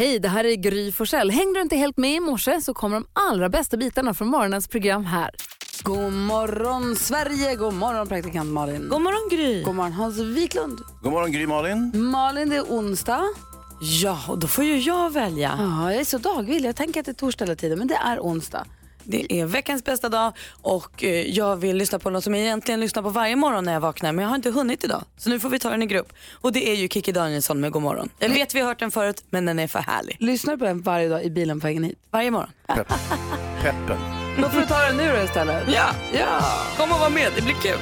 Hej, det här är Gry Forssell. Hängde du inte helt med i morse så kommer de allra bästa bitarna från morgonens program här. God morgon Sverige, god morgon praktikant Malin. God morgon Gry. God morgon Hans Wiklund. God morgon Gry Malin. Malin, det är onsdag. Ja, och då får ju jag välja. Ja, jag är så dagvill. Jag tänker att det är torsdag hela tiden, men det är onsdag. Det är veckans bästa dag och eh, jag vill lyssna på något som jag egentligen lyssnar på varje morgon när jag vaknar men jag har inte hunnit idag. Så nu får vi ta den i grupp. Och det är ju Kikki Danielsson med God morgon. Jag vet vi har hört den förut men den är för härlig. Lyssnar du på den varje dag i bilen på vägen hit? Varje morgon. Pepp. Peppen. Då får du ta den nu då istället. Ja, ja. Kom och var med, det blir kul.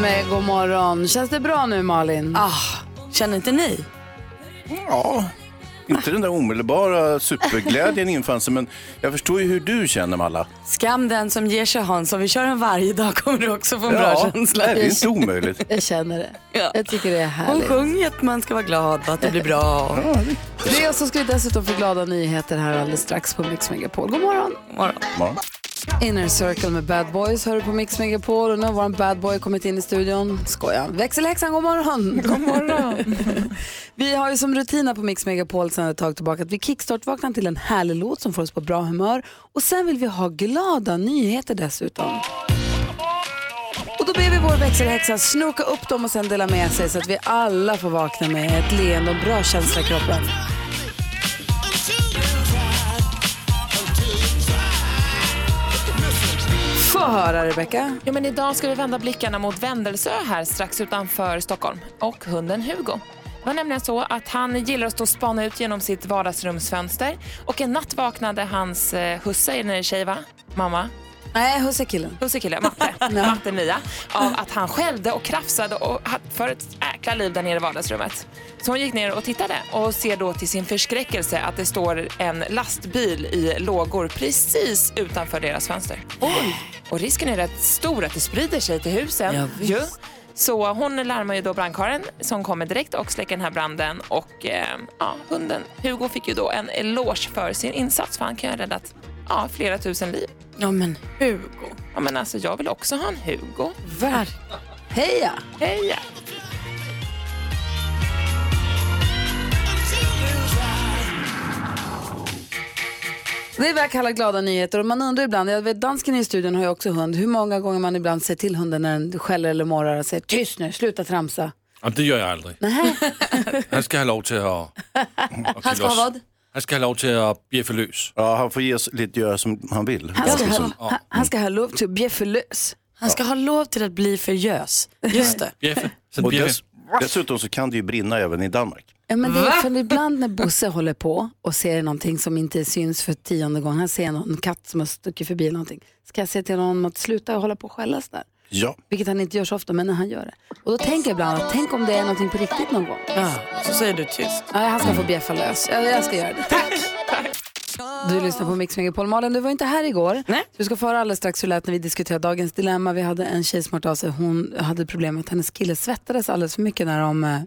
Med God morgon. Känns det bra nu Malin? Ah, känner inte ni? Ja, inte den där omedelbara superglädjen infann sig, men jag förstår ju hur du känner Malla. Skam den som ger sig Hans. Om vi kör den varje dag kommer du också få en bra Ja, känsla. nej, det är inte omöjligt. Jag känner det. Ja. Jag tycker det är Hon härligt. sjunger att man ska vara glad och att det blir bra. Det och så ska vi dessutom få glada nyheter här alldeles strax på Mix Megapol. God morgon! Morgon. Ja. Inner Circle med Bad Boys hör du på Mix Megapol och nu har vår bad boy kommit in i studion. Skoja. Växelhäxan, god morgon! God morgon! vi har ju som rutin på Mix Megapol sedan ett tag tillbaka att vi kickstart-vaknar till en härlig låt som får oss på bra humör och sen vill vi ha glada nyheter dessutom. Och då ber vi vår växelhäxa snoka upp dem och sen dela med sig så att vi alla får vakna med ett leende och bra känsla i kroppen. Få höra Rebecca. Ja, men idag ska vi vända blickarna mot Vändelsö här strax utanför Stockholm och hunden Hugo. Det var nämligen så att han gillar att stå och spana ut genom sitt vardagsrumsfönster och en natt vaknade hans eh, husse, är det tjej va? Mamma? Nej, husse killen. Hussekille, Matte, Matte Mia, av att han skällde och krafsade och för ett jäkla liv där nere i vardagsrummet. Så hon gick ner och tittade och ser då till sin förskräckelse att det står en lastbil i lågor precis utanför deras fönster. Oj! Och risken är rätt stor att det sprider sig till husen. Ja, visst. ju. Så hon larmar ju då brandkåren som kommer direkt och släcker den här branden och eh, ja, hunden Hugo fick ju då en eloge för sin insats för han kan ju ha räddat ja, flera tusen liv. Ja men Hugo. Ja, men alltså, jag vill också ha en Hugo. Verkligen. Heja! Heja! Det är vad jag kallar glada nyheter och man undrar ibland, jag vet dansken i studion har ju också hund, hur många gånger man ibland säger till hunden när den skäller eller morrar och säger tyst nu, sluta tramsa. Ja, det gör jag aldrig. Nej. Han ska ha lov till att... Han ska ha vad? Han ska ha lov till att bjäffa lös. ja, han får ge oss lite göra som han vill. Han ska, ha, han, han ska ha lov till att bjäffa lös. Han ska ha lov till att bli för gös. Just det. Och dess, dessutom så kan det ju brinna även i Danmark. Ja, men det är för ibland när Bosse håller på och ser någonting som inte syns för tionde gången, han ser någon katt som har stuckit förbi någonting, ska jag säga till honom att sluta hålla på och skälla så där. Ja, Vilket han inte gör så ofta, men när han gör det. Och då tänker jag ibland, tänk om det är någonting på riktigt någon gång. Ja, så säger du tyst. Ja, han ska få bjäffa lös. Ja, jag ska göra det. Tack! Du lyssnar på Mix Megapol. Malin, du var inte här igår. Nej. Du ska få höra alldeles strax hur det lät när vi diskuterade dagens dilemma. Vi hade en tjej som hört av sig. Hon hade problem med att hennes kille svettades alldeles för mycket när de... eh,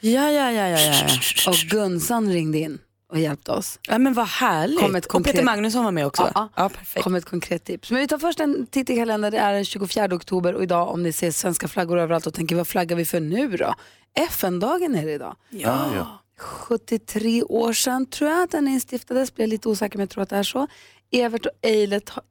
Ja, ja, ja, ja, ja. Och Gunsan ringde in. Och hjälpte oss. Ja men vad härligt. Kom ett Och konkret- Peter Magnusson var med också? Ja, ja perfekt. kom ett konkret tips. Men vi tar först en titt i kalendern. Det är den 24 oktober och idag om ni ser svenska flaggor överallt och tänker vad flaggar vi för nu då? FN-dagen är det idag. Ja, ja. 73 år sedan tror jag att den instiftades, blir lite osäker men jag tror att det är så. Evert och Eilert har,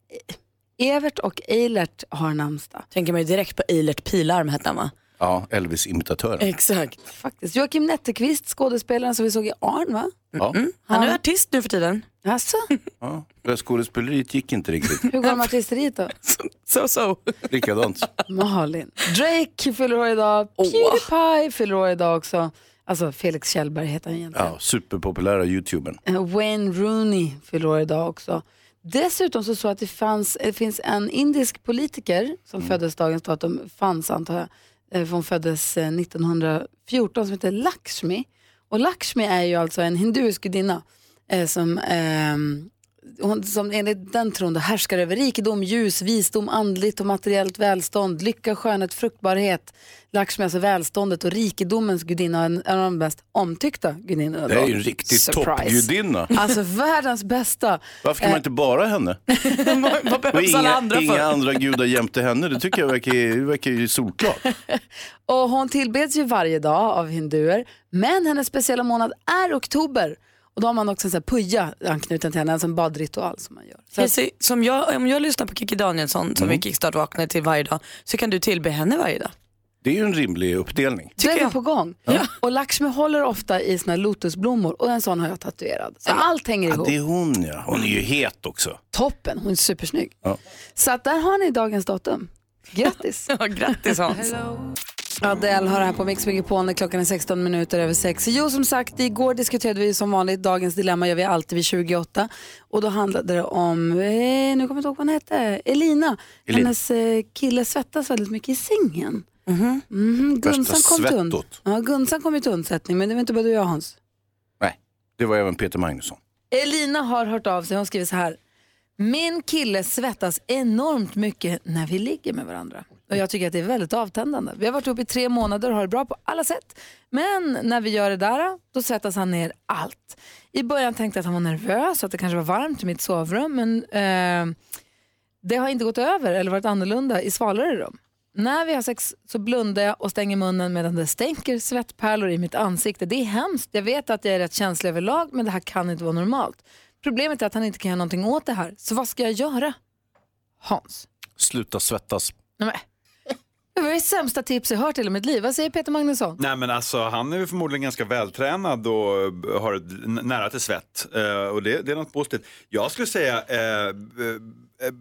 Evert och Eilert har namnsdag. Tänker man ju direkt på Eilert Pilarm hette han va? Ja Elvis-imitatören. Exakt. Faktiskt. Joakim Netteqvist, skådespelaren som vi såg i Arn va? Ja. Han är artist nu för tiden. Alltså, Ja. Det Skådespeleriet gick inte riktigt. hur går det med artisteriet då? So so. Likadant. Malin. Drake fyller år idag, Pewdiepie fyller år idag också. Alltså Felix Kjellberg heter han egentligen. Ja, superpopulära youtubern. Eh, Wayne Rooney fyller år idag också. Dessutom så så att det, fanns, det finns en indisk politiker som föddes dagens datum, fanns antar jag, Eh, hon föddes eh, 1914 som heter Lakshmi. Och Lakshmi är ju alltså en hinduisk gudinna eh, som, ehm, hon, som enligt den tron då härskar över rikedom, ljus, visdom, andligt och materiellt välstånd, lycka, skönhet, fruktbarhet. Lakshmi alltså välståndet och rikedomens gudinna, en, av de mest omtyckta gudinnorna. Det är ju en riktig toppgudinna. Alltså världens bästa. Varför kan man inte bara henne? vad behövs alla inga, andra inga för? andra gudar jämte henne. Det tycker jag verkar ju solklart. Och hon tillbeds ju varje dag av hinduer. Men hennes speciella månad är oktober. Och då har man också en sån här puja anknuten till henne, alltså en badritual som man gör. Så att, Precis, som jag, om jag lyssnar på Kikki Danielsson som vi kickstart vaknar till varje dag så kan du tillbe henne varje dag. Det är ju en rimlig uppdelning. då är vi på gång. Och Lakshmi håller ofta i såna här lotusblommor och en sån har jag tatuerad. Så allt hänger Ja, ihop. det är hon ja. Hon är ju het också. Toppen, hon är supersnygg. Ja. Så att där har ni dagens datum. Grattis! Ja, grattis Hans. Adele har det här på Mix Megapol när klockan är 16 minuter över 6. Jo, som sagt, igår diskuterade vi som vanligt dagens dilemma gör vi alltid vid 28. Och då handlade det om, eh, nu kommer jag inte ihåg vad hon hette, Elina. Elina. Hennes eh, kille svettas väldigt mycket i sängen. Mhm, Gunsan Värsta kom till und- ja, Gunsan kom till undsättning, men det var inte bara du och jag Hans. Nej, det var även Peter Magnusson. Elina har hört av sig, hon skriver så här. Min kille svettas enormt mycket när vi ligger med varandra. Och jag tycker att det är väldigt avtändande. Vi har varit ihop i tre månader och har det bra på alla sätt. Men när vi gör det där, då svettas han ner allt. I början tänkte jag att han var nervös, att det kanske var varmt i mitt sovrum. Men eh, det har inte gått över eller varit annorlunda i svalare rum. När vi har sex så blundar jag och stänger munnen medan det stänker svettpärlor i mitt ansikte. Det är hemskt. Jag vet att jag är rätt känslig överlag men det här kan inte vara normalt. Problemet är att han inte kan göra någonting åt det här. Så vad ska jag göra? Hans. Sluta svettas. Nej. Det var det sämsta tips jag hört i hela mitt liv. Vad säger Peter Magnusson? Nej men alltså han är förmodligen ganska vältränad och eh, har ett nära till svett. Eh, och det, det är något positivt. Jag skulle säga eh, eh, eh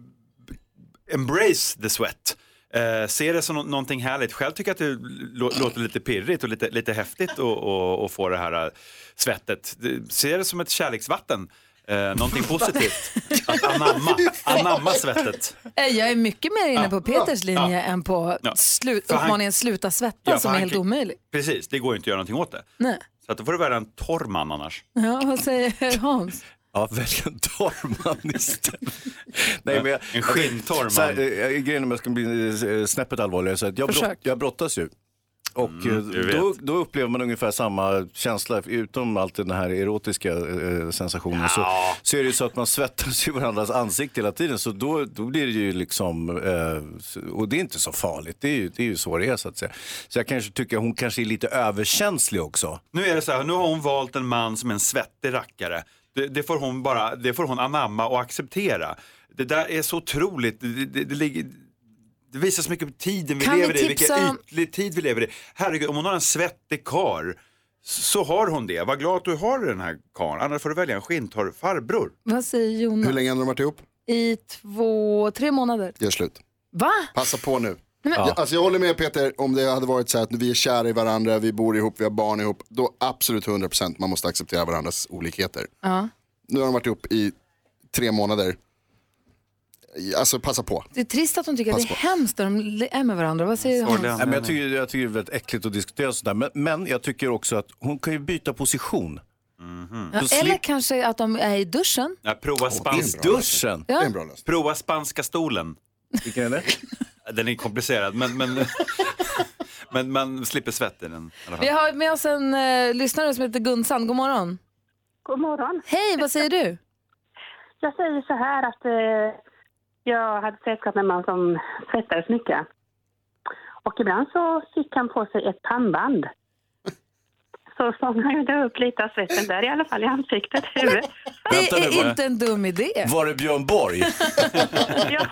embrace the sweat. Eh, se det som någonting härligt. Själv tycker jag att det lå- låter lite pirrigt och lite, lite häftigt att få det här svettet. Se det som ett kärleksvatten. Eh, någonting positivt. Att anamma, anamma svettet. Eh, Jag är mycket mer inne på Peters linje än på Ja. han- uppmaningen sluta svettas Ja, för som är han helt kan- omöjlig. Precis, det går ju inte att göra någonting åt det. Nej. Så att då får du välja en torr man annars. Ja, vad säger Hans? Ja, välj en torr man istället. Nej, men jag, En skinntorr man. Så här, eh, grejen om jag ska bli eh, snäppet allvarligare, så att jag, brott, Försök. jag brottas ju. Och eh, du vet. då, då upplever man ungefär samma känsla, utom allt den här erotiska eh, sensationen. Så, så är det ju så att man svettas i varandras ansikte hela tiden. Så då, då blir det ju liksom, eh, och det är inte så farligt. Det är ju, det är ju så det är så att säga. Så jag kanske tycker hon kanske är lite överkänslig också. Nu är det så här, nu har hon valt en man som är en svettig rackare. Det, det, får hon bara, det får hon anamma och acceptera. Det där är så otroligt, det, det, det, ligger, det visar så mycket på tiden vi Kan vi lever i, tipsa vilken om- ytlig tid vi lever i. Herregud, om hon har en svettig kar så har hon det. Var glad att du har den här karln, annars får du välja en skinntorr farbror. Vad säger Jonas? Hur länge har de varit ihop? I två, tre månader. Gör slut. Va? Passa på nu. Jag, alltså jag håller med Peter, om det hade varit så här att vi är kära i varandra, vi bor ihop, vi har barn ihop, då absolut 100% man måste acceptera varandras olikheter. Ja. Nu har de varit ihop i tre månader. Alltså passa på. Det är trist att hon tycker att det är på. hemskt när de är med varandra. Vad säger Hans? Nej, men jag, tycker, jag tycker det är väldigt äckligt att diskutera sådär. Men, men jag tycker också att hon kan ju byta position. Ja, Så eller slip- kanske att de är i duschen. Ja, prova, det är spans- en bra Duschen! Lösning. prova spanska stolen. Vilken är det? Den är komplicerad men, men, men man slipper svett i den. i. Vi har med oss en eh, lyssnare som heter Gunsan. God morgon. God morgon. Hej, vad säger du? Jag säger så här att eh, jag hade sällskap med en man som svettades mycket. Och ibland så fick han på sig ett pannband. Så fångade jag upp lite av svetten där i alla fall i ansiktet, huvudet. Det är inte en dum idé. Var det Björn Borg? Ja,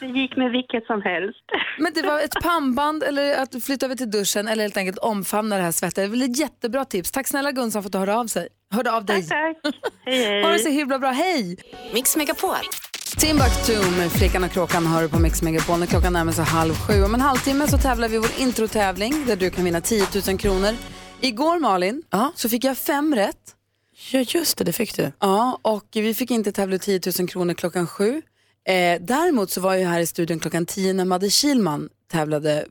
det gick med vilket som helst. Men det var ett pannband eller att du flyttade över till duschen eller helt enkelt omfamna det här svettet. Det är väl ett jättebra tips. Tack snälla Gunsan för att du hörde av, sig. hörde av dig. Tack, tack. Hej, hej. Ha det så himla bra. Hej! Mix Megapol. Timbuktu med Flickan och Kråkan hör du på Mix Megapol när klockan närmar sig halv sju. Om en halvtimme så tävlar vi vår introtävling där du kan vinna 10 000 kronor. Igår Malin så fick jag fem rätt. Ja just det, det fick du. Ja, och vi fick inte tävla ut 10 000 kronor klockan sju. Eh, däremot så var jag här i studion klockan tio när Madde Kilman tävlade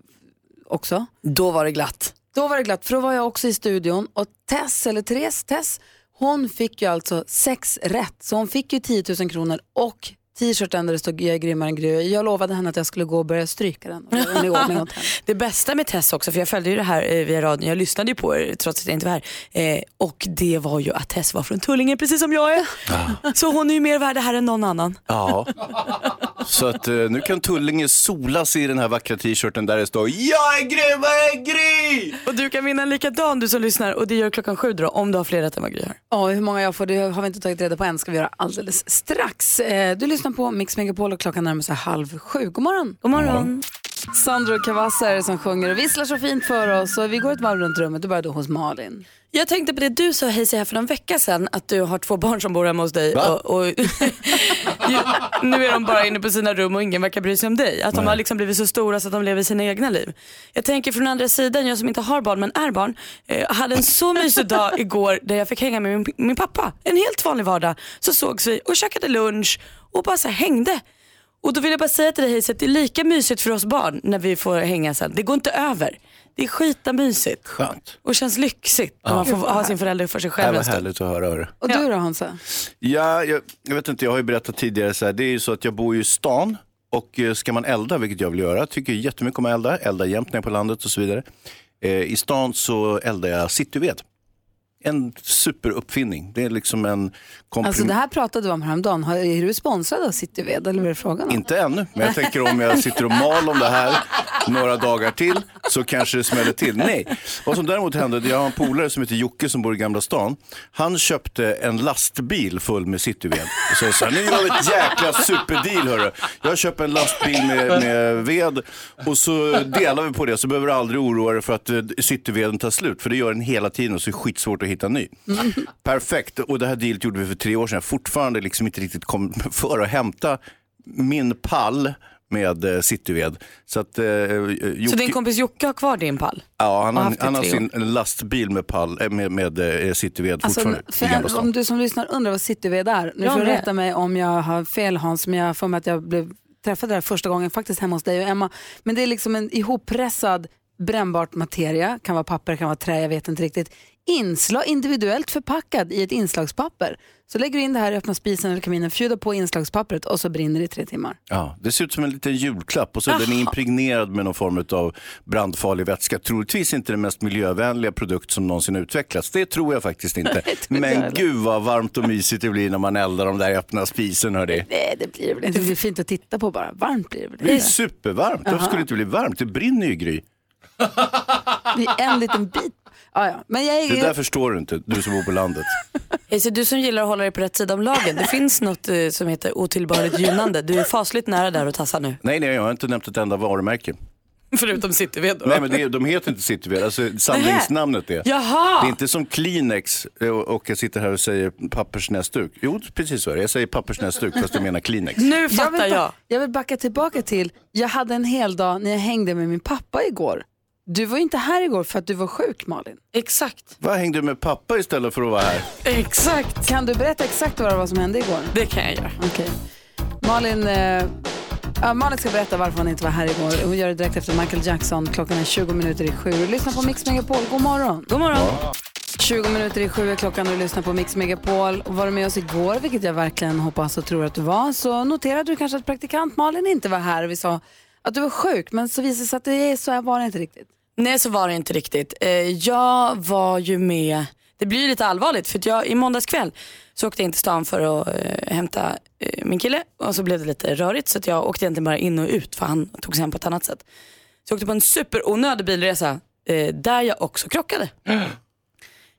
också. Då var det glatt. Då var det glatt, för då var jag också i studion och Tess, eller Therese Tess, hon fick ju alltså sex rätt. Så hon fick ju 10 000 kronor och t-shirten där det stod jag är grymmare än Gry. Jag lovade henne att jag skulle gå och börja stryka den. Den. Det bästa med Tess också, för jag följde ju det här eh, via radion, jag lyssnade ju på er trots att jag inte var här. Eh, och det var ju att Tess var från Tullinge precis som jag är. Så hon är ju mer värd det här än någon annan. Ja. Så att eh, nu kan Tullinge sola sig i den här vackra t-shirten där det står Jag är grymmare än Gry! Och du kan vinna en likadan du som lyssnar och det gör klockan sju då om du har fler rätt än vad Gry har. Ja, hur många jag får det har vi inte tagit reda på än. ska vi göra alldeles strax. Eh, du lyssnar på Mix Megapol och klockan närmar sig halv sju. God morgon. God morgon. Sandro Cavazza är det som sjunger och visslar så fint för oss. Så vi går ett varv runt rummet. Du börjar då hos Malin. Jag tänkte på det du sa hej här för någon vecka sedan att du har två barn som bor hemma hos dig. Och, och, nu är de bara inne på sina rum och ingen verkar bry sig om dig. Att de har liksom blivit så stora så att de lever sina egna liv. Jag tänker från andra sidan, jag som inte har barn men är barn, eh, hade en så mysig dag igår där jag fick hänga med min, min pappa. En helt vanlig vardag. Så sågs vi och käkade lunch och bara så hängde. Och då vill jag bara säga till dig Hayes att det är lika mysigt för oss barn när vi får hänga sen. Det går inte över. Det är skitamysigt Skönt. och känns lyxigt när man får ha sin förälder för sig Det själv en var härligt att höra. hörru. Och du då Hansa? Ja, jag, jag vet inte, jag har ju berättat tidigare så här, det är ju så att jag bor ju i stan och eh, ska man elda, vilket jag vill göra, tycker jättemycket om att elda, elda jämt när jag är på landet och så vidare. Eh, I stan så eldar jag cityved. En superuppfinning. Det är liksom en komprim- Alltså det här pratade vi om häromdagen. Är du sponsrad av Cityved eller vad är frågan om? Inte ännu, men jag tänker om jag sitter och mal om det här några dagar till så kanske det smäller till. Nej, vad som däremot hände, jag har en polare som heter Jocke som bor i Gamla stan. Han köpte en lastbil full med cityved. Så sa nu gör vi ett jäkla superdeal hörru. Jag köper en lastbil med, med ved och så delar vi på det så behöver du aldrig oroa dig för att eh, cityveden tar slut. För det gör den hela tiden och så är det skitsvårt att hitta ny. Perfekt, och det här dealet gjorde vi för tre år sedan. Jag fortfarande liksom inte riktigt kom för att hämta min pall med eh, cityved. Så, att, eh, Jocke, Så din kompis Jocke har kvar din pall? ja, han, har han har sin lastbil med, pall, eh, med, med eh, cityved Alltså, fortfarande en, om du som lyssnar undrar vad Cityved är, nu Jag får du rätta mig om jag har fel Hans, men jag för mig att jag blev träffade det här första gången faktiskt hemma hos dig och Emma. Men det är liksom en ihoppressad brännbart materia, kan vara papper, kan vara trä, jag vet inte riktigt. Inslag, individuellt förpackad i ett inslagspapper. Så lägger du in det här i öppna spisen eller kaminen, fjudar på inslagspappret och så brinner det i tre timmar. Ja, det ser ut som en liten julklapp och så är den impregnerad med någon form av brandfarlig vätska. Troligtvis inte den mest miljövänliga produkt som någonsin utvecklats. Det tror jag faktiskt inte. Men gud vad varmt och mysigt det blir när man eldar de där i öppna spisen. Hörde. Nej, det blir det väl inte. Det blir fint att titta på bara. Varmt blir det väl Det är inte? supervarmt. Varför skulle det inte bli varmt? Det brinner ju Gry. Det är en liten bit. Ja, ja. Men jag Det är... där förstår du inte, du som bor på landet. Hayes, du som gillar att hålla dig på rätt sida om lagen. Det finns något eh, som heter otillbörligt gynnande. Du är fasligt nära där och tassar nu. Nej, nej, jag har inte nämnt ett enda varumärke. Förutom Cityved då. Nej, men det, de heter inte Cityved, alltså samlingsnamnet är. Jaha! Det är inte som Kleenex eh, och och jag sitter här och säger pappersnäsduk. Jo, precis så är det. Jag säger pappersnäsduk fast jag menar Kleenex. Nu Jag vill, fattar jag. jag vill backa tillbaka till, jag hade en hel dag när jag hängde med min pappa igår. Du var inte här igår för att du var sjuk Malin. Exakt. Vad hängde du med pappa istället för att vara här? Exakt. Kan du berätta exakt vad det var som hände igår? Det kan jag göra. Okej. Malin, eh, ja, Malin ska berätta varför hon inte var här igår. Hon gör det direkt efter Michael Jackson. Klockan är 20 minuter i sju. Du lyssnar på Mix Megapol. God morgon. God morgon. 20 minuter i sju är klockan och du lyssnar på Mix Megapol. Och var du med oss igår, vilket jag verkligen hoppas och tror att du var, så noterade du kanske att praktikant Malin inte var här. Vi sa att du var sjuk, men så visade det sig att det är, så här var det inte riktigt. Nej så var det inte riktigt. Eh, Jag var ju med, det blir ju lite allvarligt för att jag i måndags kväll så åkte jag in till stan för att eh, hämta eh, min kille och så blev det lite rörigt så att jag åkte egentligen bara in och ut för han tog sig hem på ett annat sätt. Så jag åkte på en superonödig bilresa där jag också krockade.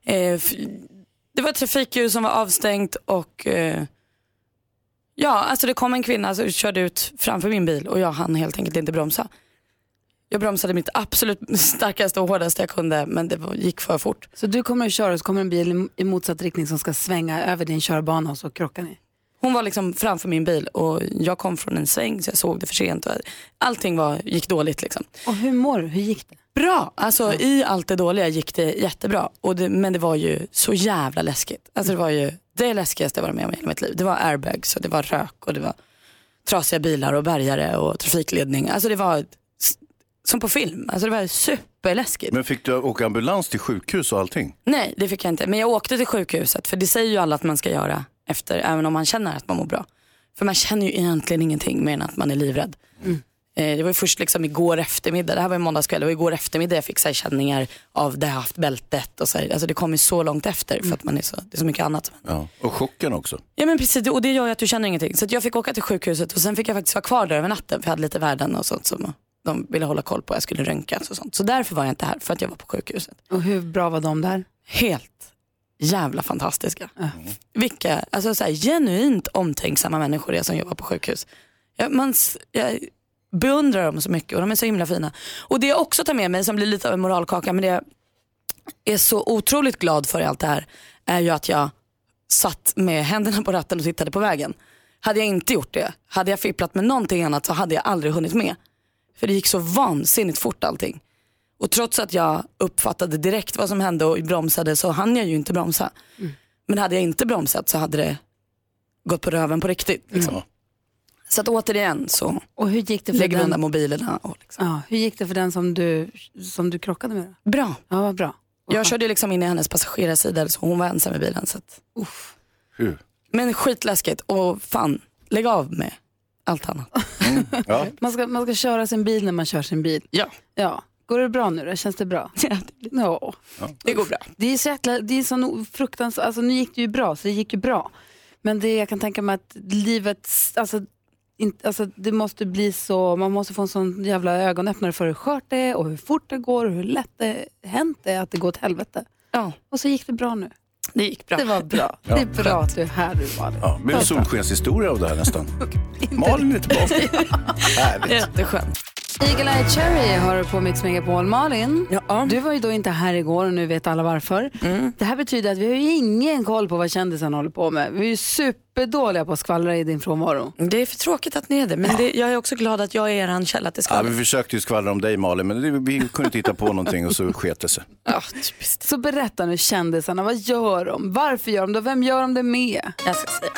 F- det var ett trafikljus som var avstängt och ja, alltså det kom en kvinna som körde ut framför min bil och jag hann helt enkelt inte bromsa. Jag bromsade mitt absolut starkaste och hårdaste jag kunde men det gick för fort. Så du kommer att köra och så kommer en bil i- motsatt riktning som ska svänga över din körbana och så krockar ni. Hon var liksom framför min bil och jag kom från en sväng så jag såg det för sent. Och allting var, gick dåligt liksom. Och hur mår du? Hur gick det? Bra, alltså i allt det dåliga gick det jättebra. Och det, men det var ju så jävla läskigt. Alltså det var ju det läskigaste jag varit med om i hela mitt liv. Det var airbags och det var rök och det var trasiga bilar och bärgare och trafikledning. Alltså det var som på film. Alltså det var superläskigt. Men fick du åka ambulans till sjukhus och allting? Nej, det fick jag inte. Men jag åkte till sjukhuset för det säger ju alla att man ska göra efter, även om man känner att man mår bra. För man känner ju egentligen ingenting mer än att man är livrädd. Eh, Det var ju först liksom igår eftermiddag, det här var i måndagskväll, det var igår eftermiddag jag fick så här känningar av där jag haft bältet och så här. Alltså det kom ju så långt efter för att man är så, det är så mycket annat. Ja. Och chocken också. Ja men precis, och det gör ju att du känner ingenting. Så att jag fick åka till sjukhuset och sen fick jag faktiskt vara kvar där över natten för jag hade lite värden och sånt som de ville hålla koll på. Jag skulle röntgas och sånt. Så därför var jag inte här, för att jag var på sjukhuset. Och hur bra var de där? Helt jävla fantastiska. Vilka, alltså så här, genuint omtänksamma människor det är som jobbar på sjukhus. Jag, man, jag beundrar dem så mycket och de är så himla fina. Och det jag också tar med mig som blir lite av en moralkaka men det jag är så otroligt glad för i allt det här är ju att jag satt med händerna på ratten och tittade på vägen. Hade jag inte gjort det, hade jag fipplat med någonting annat så hade jag aldrig hunnit med. För det gick så vansinnigt fort allting. Och trots att jag uppfattade direkt vad som hände och bromsade så hann jag ju inte bromsa. Men hade jag inte bromsat så hade det gått på röven på riktigt. Liksom. Så att återigen så Och hur gick det för lägger vi undan mobilerna. Och liksom. ja, hur gick det för den som du, som du krockade med? Då? Bra. Ja, vad bra. Jag körde liksom in i hennes passagerarsida så hon var ensam i bilen. Så att... Hur? Men skitläskigt och fan, lägg av med allt annat. Ja. Man ska, man ska köra sin bil när man kör sin bil. Ja, Ja. Går det bra nu då? Känns det bra? Ja. det går bra. Det är så jäkla, det är så fruktansvärt, alltså nu gick det ju bra, så det gick ju bra. Men det, jag kan tänka mig att livet, alltså, in, alltså det måste bli så, man måste få en sån jävla ögonöppnare för hur skört det är och hur fort det går och hur lätt det hänt det är att det går åt helvete. Ja, Och så gick det bra nu. det gick bra. Det var bra. det är bra att du är här du Malin. Ja, det blir en solskenshistoria av det här nästan. Malin är tillbaka. Härligt. Jätteskönt. Eagle Eye Cherry har du på Mix Megapol. Malin, Ja. du var ju då inte här igår och nu vet alla varför. Mm. Det här betyder att vi har ju ingen koll på vad kändisen håller på med. Vi är ju superdåliga på att skvallra i din frånvaro. Det är för tråkigt att ni är det, men det, jag är också glad att jag är er källa till Ja, skvaller. vi försökte ju skvallra om dig Malin, men det, vi kunde inte hitta på någonting och så sket det sig. Ja, typiskt. Så berätta nu kändisarna, vad gör de? Varför gör de det? Vem gör de det med? Jag ska säga.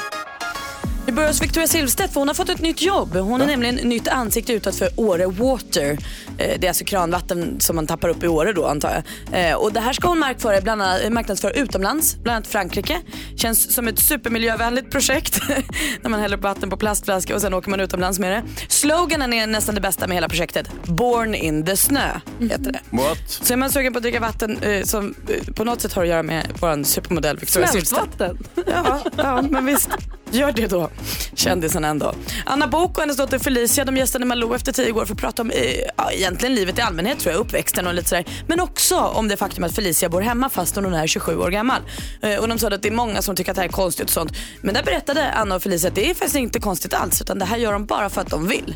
Vi börjar hos Victoria Silvstedt för hon har fått ett nytt jobb. Hon är nämligen nytt ansikte utåt för Åre Water. Eh, Det är alltså kranvatten som man tappar upp i Åre då antar jag. Eh, Och det här ska hon marknadsföra, bland annat, marknadsföra utomlands, bland annat Frankrike. Känns som ett supermiljövänligt projekt när man häller upp vatten på plastflaska och sen åker man utomlands med det. Sloganen är nästan det bästa med hela projektet. Born in the snö heter det. What? Så är man sugen på att dricka vatten eh, som på något sätt har att göra med vår supermodell Victoria Silvstedt. Smältvatten. Ja, ja, men visst. Gör det då. Kändisarna ändå. Anna Book och hennes dotter Felicia de gästade Malou efter tio år för att prata om eh, ja, egentligen livet i allmänhet tror jag, uppväxten och lite sådär. Men också om det faktum att Felicia bor hemma fast hon är 27 år gammal. Eh, och de sa att det är många som tycker att det här är konstigt och sånt. Men där berättade Anna och Felicia att det är faktiskt inte konstigt alls utan det här gör de bara för att de vill.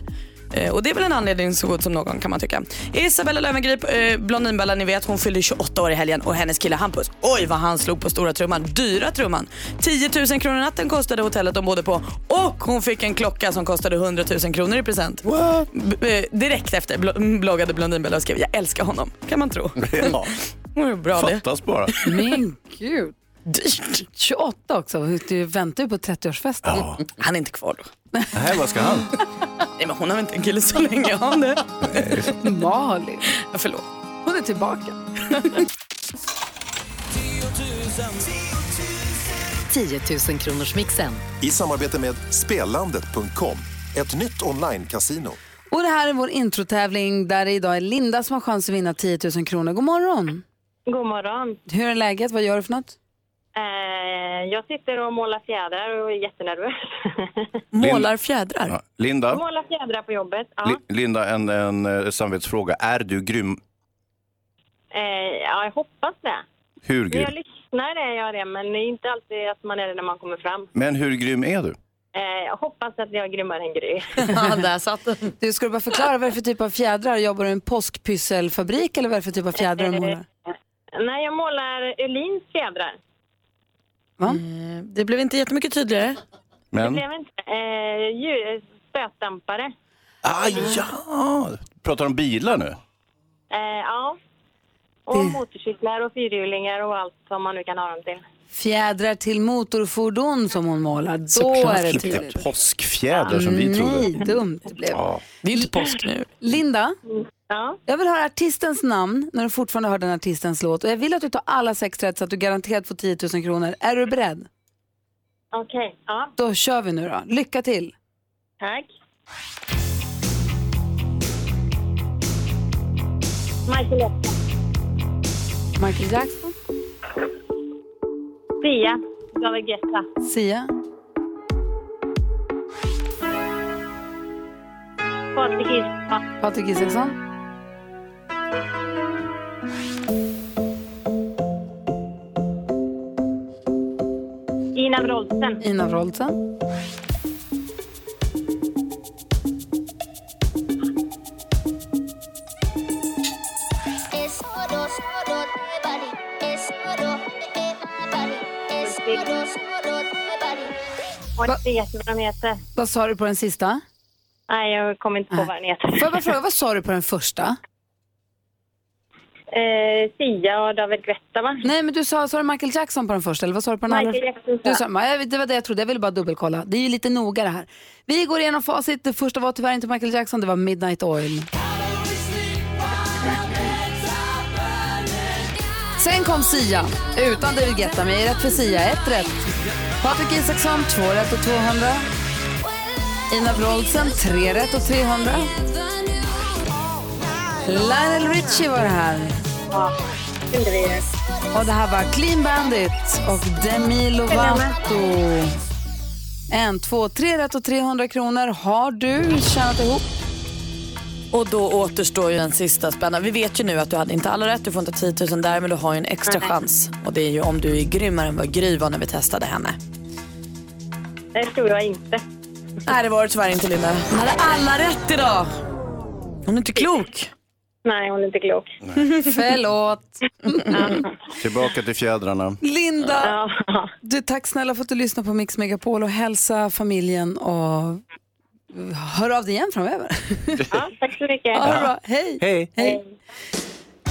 Eh, Och det är väl en anledning så god som någon kan man tycka. Isabella Löwengrip, eh, Blondinbella ni vet, hon fyllde 28 år i helgen och hennes kille Hampus, oj vad han slog på stora trumman, dyra trumman. 10 000 kronor natten kostade hotellet de bodde på och hon fick en klocka som kostade 100 000 kronor i present. B- eh, direkt efter blo- bloggade Blondinbella och skrev jag älskar honom, kan man tro. Ja, Det bra det. fattas bara. Men gud. Dyrt. 28 också, du väntar ju på 30-årsfesten. Ja. Han är inte kvar då. Nej, vad ska han? Nej men hon har inte en kille så länge, har hon det? Malin, Ja, förlåt. hon är tillbaka. 10 000 kronors mixen. I samarbete med Spelandet.com, ett nytt online-casino. Och det här är vår introtävling där det idag är Linda som har chans att vinna 10 000 kronor. God morgon! God morgon. Hur är läget? Vad gör du för något? Eh, jag sitter och målar fjädrar och är jättenervös. Målar fjädrar? Ja. Linda, målar fjädrar på jobbet. Ja. Li- Linda en, en eh, samvetsfråga. Är du grym? Eh, ja, jag hoppas det. Hur När jag grym? lyssnar är jag det, men det är inte alltid att man är det när man kommer fram. Men hur grym är du? Jag hoppas att jag är grymmare än Gry. Ja, där satt den. Du, ska du bara förklara vad det är för typ av fjädrar? Jobbar du i en påskpysselfabrik eller vad är det för typ av fjädrar du målar? Nej, jag målar Öhlins fjädrar. Va? Det blev inte jättemycket tydligare. Det Men? blev inte... Eh, ljud, stötdämpare. Ah, ja! Pratar om bilar nu? Eh, ja. Och motorcyklar och fyrhjulingar och allt som man nu kan ha dem till. Fjädrar till motorfordon som hon målar. Då Såklart. är det tydligt. påskfjädrar som vi trodde. Nej, dumt det blev. Ja. Det är inte påsk nu. Linda, Ja. jag vill höra artistens namn när du fortfarande hör den artistens låt. Och jag vill att du tar alla sex rätt så att du garanterat får 10 000 kronor. Är du beredd? Okej, ja. Då kör vi nu då. Lycka till. Tack. Michael Jackson. Michael Jackson, Sia. David Guetta. Sia, Patrik Isaksson. Patrik Isaksson, Ina Wroldsen. Ina Wroldsen, Och jag vet inte vad de heter. Vad sa du på den sista? Nej, jag kommer inte på vad den heter. Får jag bara fråga, vad sa du på den första? Eh, Sia och David Guetta, va? Nej, men du sa, sa du Michael Jackson på den första eller vad sa du på den Michael andra? Jackson, Du sa sa, jag. Nej, det var det jag trodde, jag ville bara dubbelkolla. Det är ju lite noga det här. Vi går igenom facit. Det första var tyvärr inte Michael Jackson, det var Midnight Oil. Sen kom Sia, utan David Guetta, med rätt för Sia, ett rätt. Patrik Isaksson, två rätt och 200. Ina Wroldsen, tre rätt och 300. Lionel Richie var det här. Ja, kunde vi ju. Och det här var Clean Bandit och Demi Lovato. En, två, tre rätt och 300 kronor har du tjänat ihop. Och då återstår ju en sista spännande. Vi vet ju nu att du hade inte alla rätt, du får inte 10 000 där, men du har ju en extra Nej. chans. Och det är ju om du är grymmare än vad Gry var när vi testade henne. Det tror jag inte. Nej, det var det tyvärr inte Linda. Hon hade alla rätt idag. Hon är inte klok. Nej, hon är inte klok. Förlåt. Tillbaka till fjädrarna. Linda, du, tack snälla för att du lyssnade på Mix Megapol och hälsa familjen och hör av dig igen framöver. Ja, tack så mycket. Ha det bra. Hej. Hej. Hej.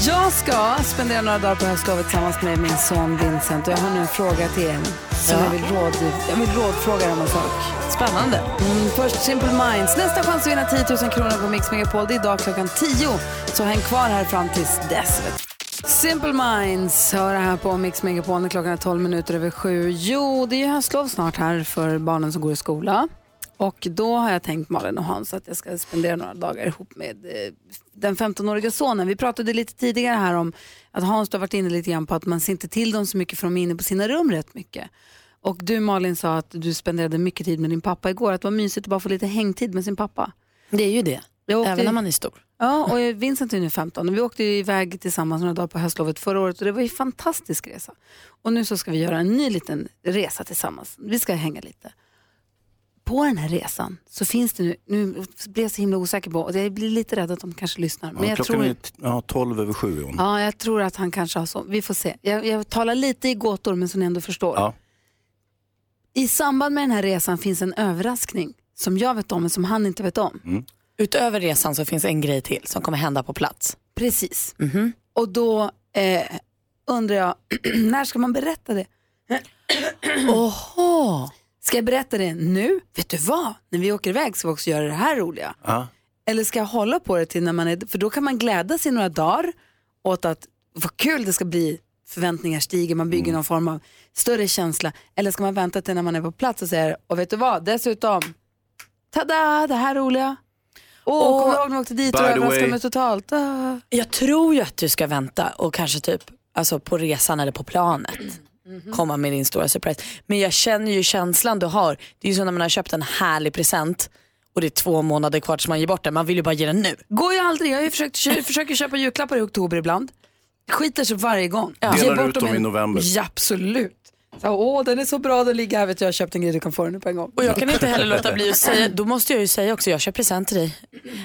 Jag ska spendera några dagar på höstlovet tillsammans med min son Vincent och jag har nu en fråga till er som Ja. jag, vill råd, jag vill rådfråga er om en sak. Spännande. Mm, först Simple Minds. Nästa chans att vinna 10 000 kronor på Mix Megapol det är idag klockan 10. Så häng kvar här fram tills dess. Simple Minds hör här på Mix Megapol när klockan är 12 minuter över sju. Jo, det är ju höstlov snart här för barnen som går i skola. Och då har jag tänkt Malin och Hans att jag ska spendera några dagar ihop med eh, den 15-åriga sonen. Vi pratade lite tidigare här om att Hans har varit inne lite grann på att man ser inte till dem så mycket för de är inne på sina rum rätt mycket. Och du Malin sa att du spenderade mycket tid med din pappa igår, att det var mysigt att bara få lite hängtid med sin pappa. Det är ju det. Även när man är stor. Ja, och Vincent är nu 15 och vi åkte iväg tillsammans några dagar på höstlovet förra året och det var en fantastisk resa. Och nu så ska vi göra en ny liten resa tillsammans. Vi ska hänga lite. På den här resan så finns det nu, nu blir jag så himla osäker på och jag blir lite rädd att de kanske lyssnar. Men Ja, jag klockan tror, är ja, 12 över 7. Hon. ja, jag tror att han kanske har så. Vi får se. Jag, jag talar lite i gåtor men som ni ändå förstår. Ja. I samband med den här resan finns en överraskning som jag vet om men som han inte vet om. Utöver resan så finns en grej till som kommer hända på plats. Precis. Mhm. Och då eh, undrar jag, när ska man berätta det? Oho. Ska jag berätta det nu? Vet du vad? När vi åker iväg ska vi också göra det här roliga. Ja. Eller ska jag hålla på det till när man är, för då kan man glädjas i några dagar åt att vad kul det ska bli, förväntningar stiger, man bygger någon form av större känsla. Eller ska man vänta till när man är på plats och säger, och vet du vad, dessutom, tada, det här roliga. Åh, Och- kommer du ihåg när vi åkte dit och överraskade mig totalt? Ah. Jag tror ju att du ska vänta och kanske typ alltså på resan eller på planet Mhm. komma med din stora surprise. Men jag känner ju känslan du har. Det är ju som när man har köpt en härlig present och det är två månader kvar tills man ger bort den. Man vill ju bara ge den nu. Går ju aldrig. Jag har ju försökt, försöker köpa julklappar i oktober ibland. Skiter sig varje gång. Delar du bort ut dem dem i november? Ja, absolut. Så, åh, den är så bra, den ligger här. Vet du, jag har köpt en grej, du kan få den nu på en gång. Och jag kan inte heller låta bli att säga, då måste jag ju säga också, jag köper present till dig.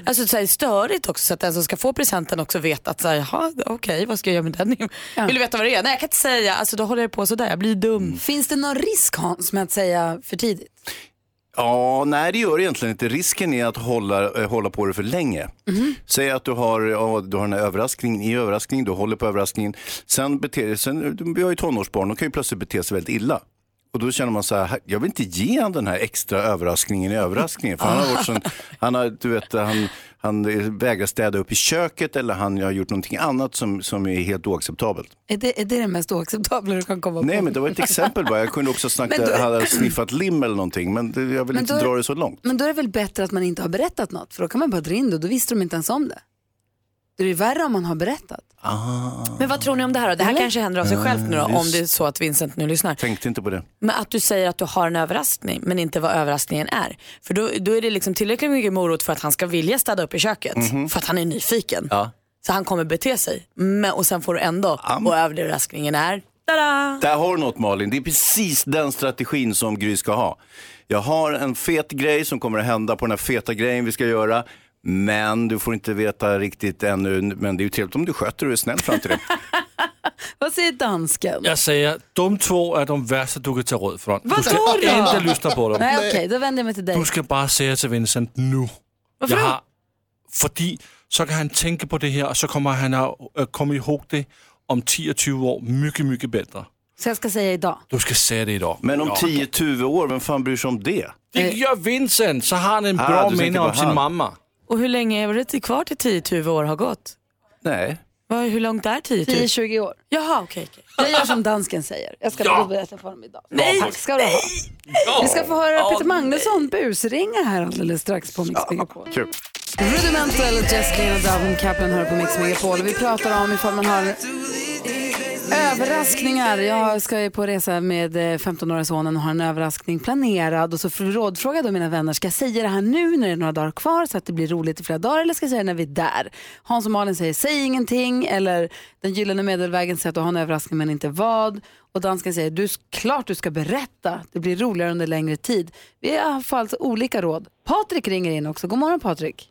Alltså så här, störigt också så att den som ska få presenten också vet att så här, jaha, okej vad ska jag göra med den? Vill du veta vad det är? Nej jag kan inte säga, alltså då håller jag på sådär, jag blir dum. Finns det någon risk Hans med att säga för tidigt? Ja, nej det gör det egentligen inte. Risken är att hålla, eh, hålla på det för länge. Säg att du har, ja, du har en överraskning i överraskningen, du håller på överraskningen. Sen beter sen, vi har ju tonårsbarn, de kan ju plötsligt bete sig väldigt illa. Och då känner man så här, jag vill inte ge han den här extra överraskningen i överraskningen. För han har varit sån, han har, du vet, han, han vägrar städa upp i köket eller han har gjort någonting annat som, som är helt oacceptabelt. Är det, är det det mest oacceptabla du kan komma på? Nej, men det var ett exempel bara. Jag kunde också snacka, Men då- hade sniffat lim eller någonting, men det, jag vill Men inte dra det så långt. Men då är det väl bättre att man inte har berättat något, för då kan man bara dra in det och då visste de inte ens om det. Det är ju värre om man har berättat. Men vad tror ni om det här då? Det här Eller? kanske händer av sig själv nu då, om det är så att Vincent nu lyssnar. Tänkte inte på det. Men att du säger att du har en överraskning men inte vad överraskningen är. För då, då är det liksom tillräckligt mycket morot för att han ska vilja städa upp i köket. För att han är nyfiken. Ja. Så han kommer bete sig. Men, och sen får du ändå, och överraskningen är, tada! Där har du något Malin, det är precis den strategin som Gry ska ha. Jag har en fet grej som kommer att hända på den här feta grejen vi ska göra. Men du får inte veta riktigt ännu, men det är ju trevligt om du sköter och är snäll fram till det. Vad säger dansken? Jag säger, de två är de värsta du kan ta råd från. Du Vadå ska då? inte lyssna på dem. Nej, okej, då vänder jag mig till dig. Du ska bara säga till Vincent nu. Varför jag har, fordi så kan han tänka på det här och så kommer han att äh, komma ihåg det om 10-20 år mycket, mycket bättre. Så jag ska säga idag. Du ska säga det idag. Men om Ja. 10-20 år, vem fan bryr sig om det? Det gör Vincent, så har han en Ah, bra du tänker minne om sin han. mamma. Och hur länge är det kvar till 10-20 år har gått? Nej. Vad, hur långt är 10-20? 10-20 år. Jaha, okej. okej. Jag gör som dansken säger. Jag ska Ja. berätta för honom idag. Nej. Tack ska du ha. Vi ska få höra Peter Magnusson busringa här alldeles strax på Mix Megapol. Kul. Rudimental, Jess Glynn och Davin Kaplan hör på Mix Megapol. Vi pratar om ifall man har överraskningar. Jag ska ju på resa med eh, 15-åriga sonen och har en överraskning planerad. Och så rådfrågade mina vänner, ska jag säga det här nu när det är några dagar kvar så att det blir roligt i flera dagar eller ska jag säga det när vi är där? Hans och Malin säger, säg ingenting. Eller den gyllene medelvägen säger att du har en överraskning men inte vad. Och dansken säger, du, klart du ska berätta. Det blir roligare under längre tid. Vi har alltså olika råd. Patrik ringer in också. God morgon Patrik.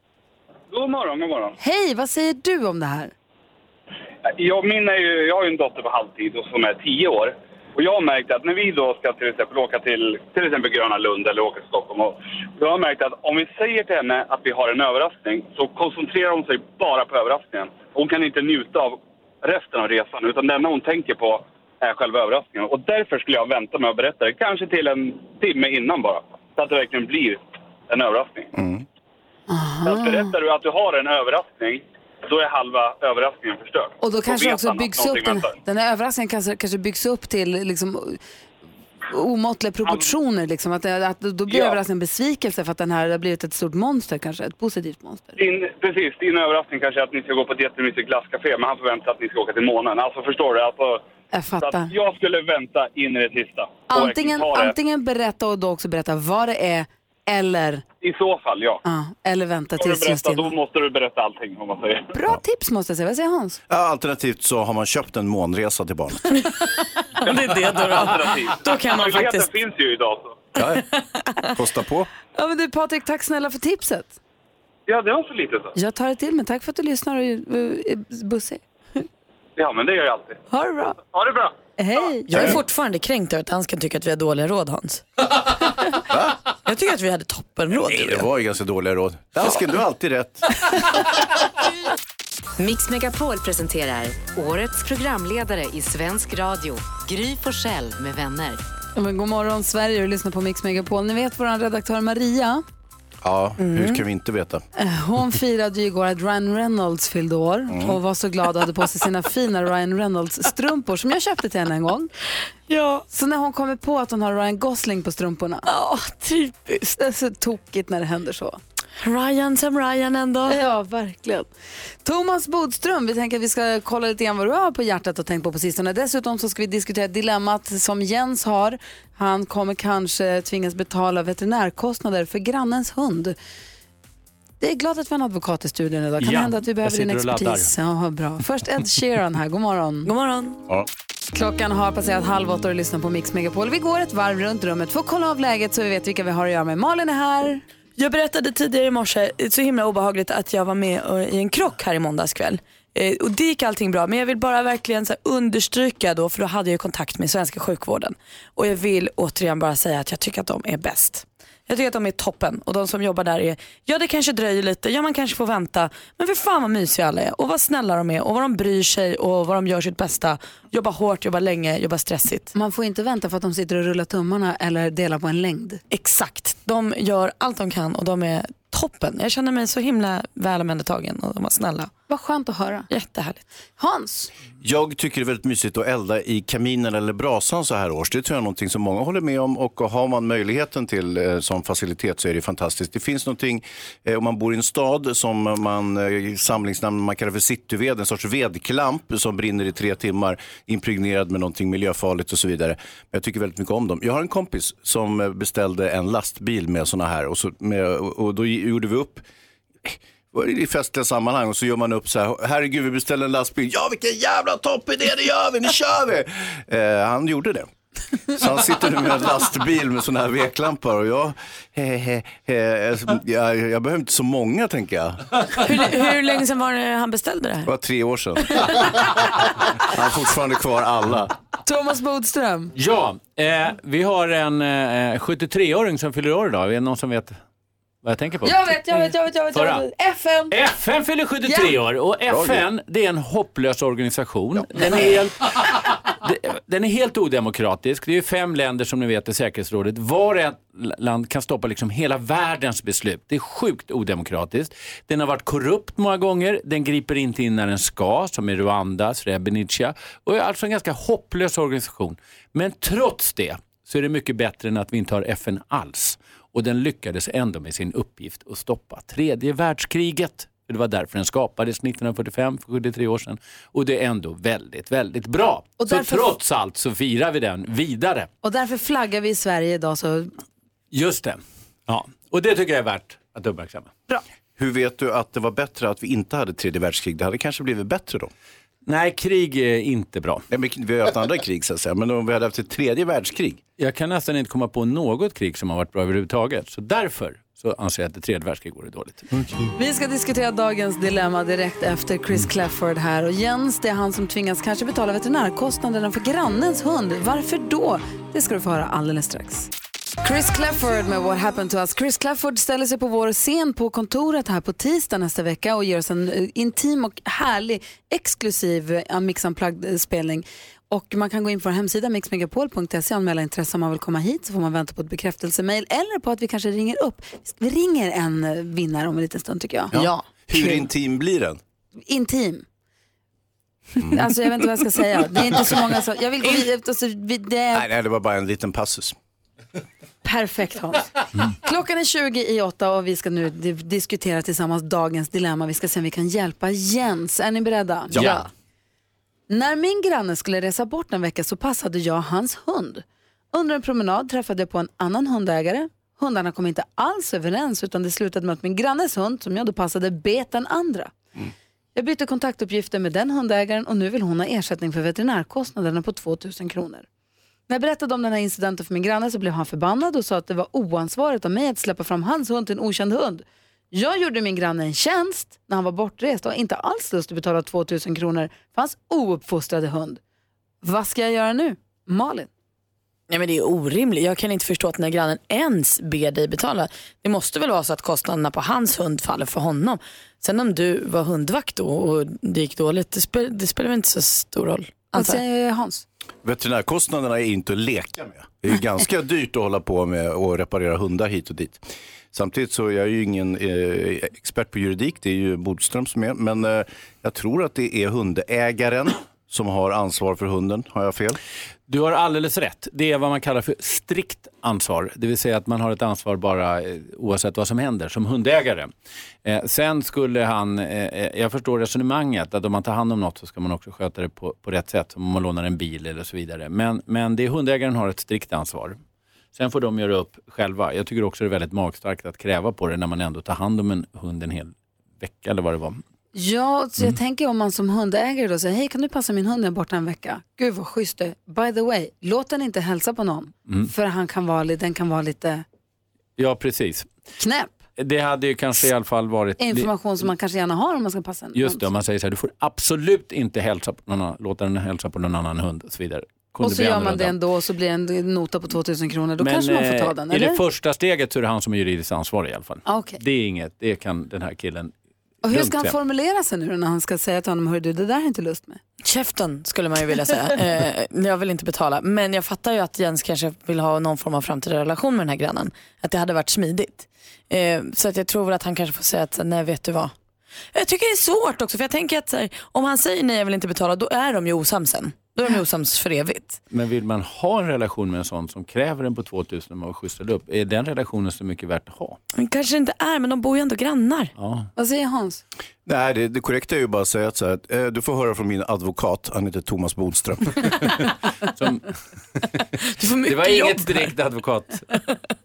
God morgon, god morgon. Hej, vad säger du om det här? Jag, min är ju, jag har ju en dotter på halvtid och som är tio år. Och jag har märkt att när vi då ska till exempel åka till till exempel Gröna Lund eller åka till Stockholm. Och, jag har märkt att om vi säger till henne att vi har en överraskning så koncentrerar hon sig bara på överraskningen. Hon kan inte njuta av resten av resan utan det enda hon tänker på är själva överraskningen. Och därför skulle jag vänta med att berätta det, kanske till en timme innan bara. Så att det verkligen blir en överraskning. Så att berättar du att du har en överraskning, då är halva överraskningen förstörd. Och då kanske också byggs upp den, den här överraskningen kanske, kanske byggs upp till liksom omåttliga proportioner. Liksom. Att, det- att då blir Ja. överraskningen besvikelse för att den här har blivit ett stort monster kanske, ett positivt monster. Din, precis, din överraskning kanske är att ni ska gå på ett jättemysigt glasscafé, men han förväntar sig att ni ska åka till månen. Alltså förstår du? Alltså, Jag fattar. att jag skulle vänta in i det sista. Antingen, antingen berätta och då också berätta vad det är eller, I så fall, ja. ja, eller vänta tills just berätta, då innan. måste du berätta allting om man säger. Bra tips måste jag säga. Vad säger Hans? Ja, alternativt så har man köpt en månresa till barnet. Det är det då. då. Då kan man faktiskt... finns ju idag. Så. Ja. Kosta på. Ja, men du Patrik, tack snälla för tipset. Ja, det var så lite så. Jag tar det till mig. Tack för att du lyssnar och är är bussig. Ja, men det gör jag alltid. Ha det bra. Ha det bra. Hej. Jag är fortfarande kränkt över att dansken tycker att vi har dåliga råd Hans. Jag tycker att vi hade toppenråd. Nej, det var ju ganska dåliga råd. Dansken, du har alltid rätt. Mix Megapol presenterar årets programledare i svensk radio, Gry Forssell med vänner. Ja, men god morgon Sverige, du lyssnar på Mix Megapol. Ni vet vår redaktör Maria? Ja, hur kan vi inte veta? Eh, Hon firade ju igår att Ryan Reynolds fyllde år Mm. och var så glad och hade på sig sina fina Ryan Reynolds-strumpor som jag köpte till henne en gång. Ja. Så när hon kommer på att hon har Ryan Gosling på strumporna. Ja, typiskt. Det är så tokigt när det händer så. Ryan som Ryan ändå. Ja, verkligen. Thomas Bodström, vi tänker att vi ska kolla lite grann vad du har på hjärtat och tänkt på på sistone. Dessutom så ska vi diskutera dilemmat som Jens har. Han kommer kanske tvingas betala veterinärkostnader för grannens hund. Det är glad att vi har en advokat i studion idag. Kan Ja, hända att vi behöver din expertis? Ja, bra. Först Ed Sheeran här, god morgon. God morgon. Ja. Klockan har passerat halv åtta och lyssnar på Mix Megapol. Vi går ett varv runt rummet för att kolla av läget så vi vet vilka vi har att göra med. Malin är här. Jag berättade tidigare i morse, eh, så himla obehagligt att jag var med eh, i en krock här i måndags kväll. Eh, Och det gick allting bra men jag vill bara verkligen så här understryka då för då hade jag kontakt med svenska sjukvården. Och jag vill återigen bara säga att jag tycker att de är bäst. Jag tycker att de är toppen och de som jobbar där är, ja det kanske dröjer lite, ja man kanske får vänta. Men för fan vad mysiga alla är och vad snälla de är och vad de bryr sig och vad de gör sitt bästa. Jobbar hårt, jobbar länge, jobbar stressigt. Man får inte vänta för att de sitter och rullar tummarna eller delar på en längd. Exakt, de gör allt de kan och de är toppen. Jag känner mig så himla väl omhändertagen och de var snälla. Vad skönt att höra. Jättehärligt. Hans? Jag tycker det är väldigt mysigt att elda i kaminen eller brasan så här års. Det tror jag är någonting som många håller med om och har man möjligheten till eh, som facilitet så är det fantastiskt. Det finns någonting, eh, om man bor i en stad som man eh, samlingsnamn man kallar för cityved, en sorts vedklamp som brinner i tre timmar impregnerad med någonting miljöfarligt och så vidare. Men jag tycker väldigt mycket om dem. Jag har en kompis som eh, beställde en lastbil med sådana här och, så med, och då gjorde vi upp eh, i festliga sammanhang och så gör man upp så här, herregud vi beställer en lastbil, ja vilken jävla toppidé, det gör vi, nu kör vi. Eh, han gjorde det. Så han sitter nu med en lastbil med sådana här veklampor och jag, he, he, he, jag, jag behöver inte så många tänker jag. Hur, hur länge sedan var det han beställde det här? Det var tre år sedan. Han har fortfarande kvar alla. Thomas Bodström. Ja, eh, vi har en eh, 73-åring som fyller år idag. Är det någon som vet vad jag tänker på? Jag vet, jag vet, jag vet, jag vet. Jag vet. FN. FN fyller 73 Ja. år och FN det är en hopplös organisation. Den, är helt, den är helt odemokratisk. Det är ju fem länder som ni vet i säkerhetsrådet. Var ett land kan stoppa liksom hela världens beslut. Det är sjukt odemokratiskt. Den har varit korrupt många gånger. Den griper inte in när den ska, som i Rwanda, Srebrenica. Och är alltså en ganska hopplös organisation. Men trots det så är det mycket bättre än att vi inte har FN alls. Och den lyckades ändå med sin uppgift att stoppa tredje världskriget. Det var därför den skapades 1945, för 73 år sedan. Och det är ändå väldigt, väldigt bra. Och så därför- trots allt så firar vi den vidare. Och därför flaggar vi i Sverige idag så Just det. Ja. Och det tycker jag är värt att uppmärksamma. Hur vet du att det var bättre att vi inte hade tredje världskrig? Det hade kanske blivit bättre då? Nej, krig är inte bra. Nej, men vi har haft andra krig så att säga, men om vi hade haft ett tredje världskrig. Jag kan nästan inte komma på något krig som har varit bra överhuvudtaget. Så därför så anser jag att det tredje världskriget vore dåligt. Vi ska diskutera dagens dilemma direkt efter Chris Clafford här. Och Jens, det är han som tvingas kanske betala veterinärkostnaderna för grannens hund. Varför då? Det ska du få höra alldeles strax. Chris Clafford med What Happened To Us. Chris Clafford ställer sig på vår scen på kontoret här på tisdag nästa vecka och ger oss en eh, intim och härlig exklusiv eh, Mix Unplugged-spelning. Och man kan gå in på vår hemsida mixmegapol.se och anmäla intresse om man vill komma hit så får man vänta på ett bekräftelsemail eller på att vi kanske ringer upp. Vi ringer en eh, vinnare om en liten stund tycker jag. Hur intim blir den? Intim. Alltså jag vet inte vad jag ska säga. Det är inte så många som... Jag vill gå vidare. Alltså, vi- det Nej, nej, det var bara en liten passus. Perfekt Hans. Klockan är 20 i åtta och vi ska nu di- diskutera tillsammans dagens dilemma. Vi ska se om vi kan hjälpa Jens. Är ni beredda? Ja. När min granne skulle resa bort en vecka så passade jag hans hund. Under en promenad träffade jag på en annan hundägare. Hundarna kom inte alls överens utan det slutade med att min grannes hund, som jag då passade, bet den andra. Jag bytte kontaktuppgifter med den hundägaren och nu vill hon ha ersättning för veterinärkostnaderna på 2000 kronor. När jag berättade om den här incidenten för min granne så blev han förbannad och sa att det var oansvarigt av mig att släppa fram hans hund till en okänd hund. Jag gjorde min granne en tjänst när han var bortrest och inte alls lust att betala 2000 kronor för hans ouppfostrade hund. Vad ska jag göra nu? Malin? Nej men det är orimligt. Jag kan inte förstå att den här grannen ens ber dig betala. Det måste väl vara så att kostnaderna på hans hund faller för honom. Sen om du var hundvakt då och det gick dåligt, det, spel, det spelar väl inte så stor roll. Vad säger Hans? Veterinärkostnaderna är inte att leka med. Det är ganska dyrt att hålla på med att reparera hundar hit och dit. Samtidigt så är jag ju ingen eh, expert på juridik, det är ju Bodström som är. Men eh, jag tror att det är hundägaren som har ansvar för hunden. Har jag fel? Du har alldeles rätt. Det är vad man kallar för strikt ansvar. Det vill säga att man har ett ansvar bara eh, oavsett vad som händer som hundägare. Eh, sen skulle han, eh, eh, jag förstår resonemanget, att om man tar hand om något så ska man också sköta det på, på rätt sätt. Som om man lånar en bil eller så vidare. Men, men det är hundägaren har ett strikt ansvar. Sen får de göra upp själva. Jag tycker också det är väldigt magstarkt att kräva på det när man ändå tar hand om en hund en hel vecka eller vad det var. Ja, så Mm. jag tänker om man som hundägare då säger, hej kan du passa min hund när jag är borta en vecka? Gud vad schysst det. By the way, låt den inte hälsa på någon. Mm. För han kan vara, den kan vara lite Ja, precis. knäpp. Det hade ju kanske i alla fall varit... Information som man kanske gärna har om man ska passa en Just hund. det, om man säger så här, du får absolut inte hälsa på någon, annan- låta den hälsa på någon annan hund och så vidare. Kunde Och så gör man det ändå och så blir det en nota på 2000 kronor. Då Men, kanske man får ta eh, den, I eller? det första steget så är det han som är juridiskt ansvarig i alla fall. Ah, okej. Det är inget, det kan den här killen Och hur ska han formulera sig nu när han ska säga till honom, hör du det där har jag inte lust med. Käften skulle man ju vilja säga. Eh, jag vill inte betala. Men jag fattar ju att Jens kanske vill ha någon form av framtida relation med den här grannen. Att det hade varit smidigt. Eh, så att jag tror väl att han kanske får säga att nej vet du vad. Jag tycker det är svårt också för jag tänker att här, om han säger nej jag vill inte betala då är de ju osams sen. Då är de osams för evigt. Men vill man ha en relation med en sån som kräver en på 2000 om man skjutsar upp, är den relationen så mycket värt att ha? Men kanske inte är men de bor ju ändå grannar. Ja. Vad säger Hans? Nej, det, det korrekta är ju bara att säga att så här, eh, du får höra från min advokat, han heter Thomas Bodström. Det var inget direkt advokat.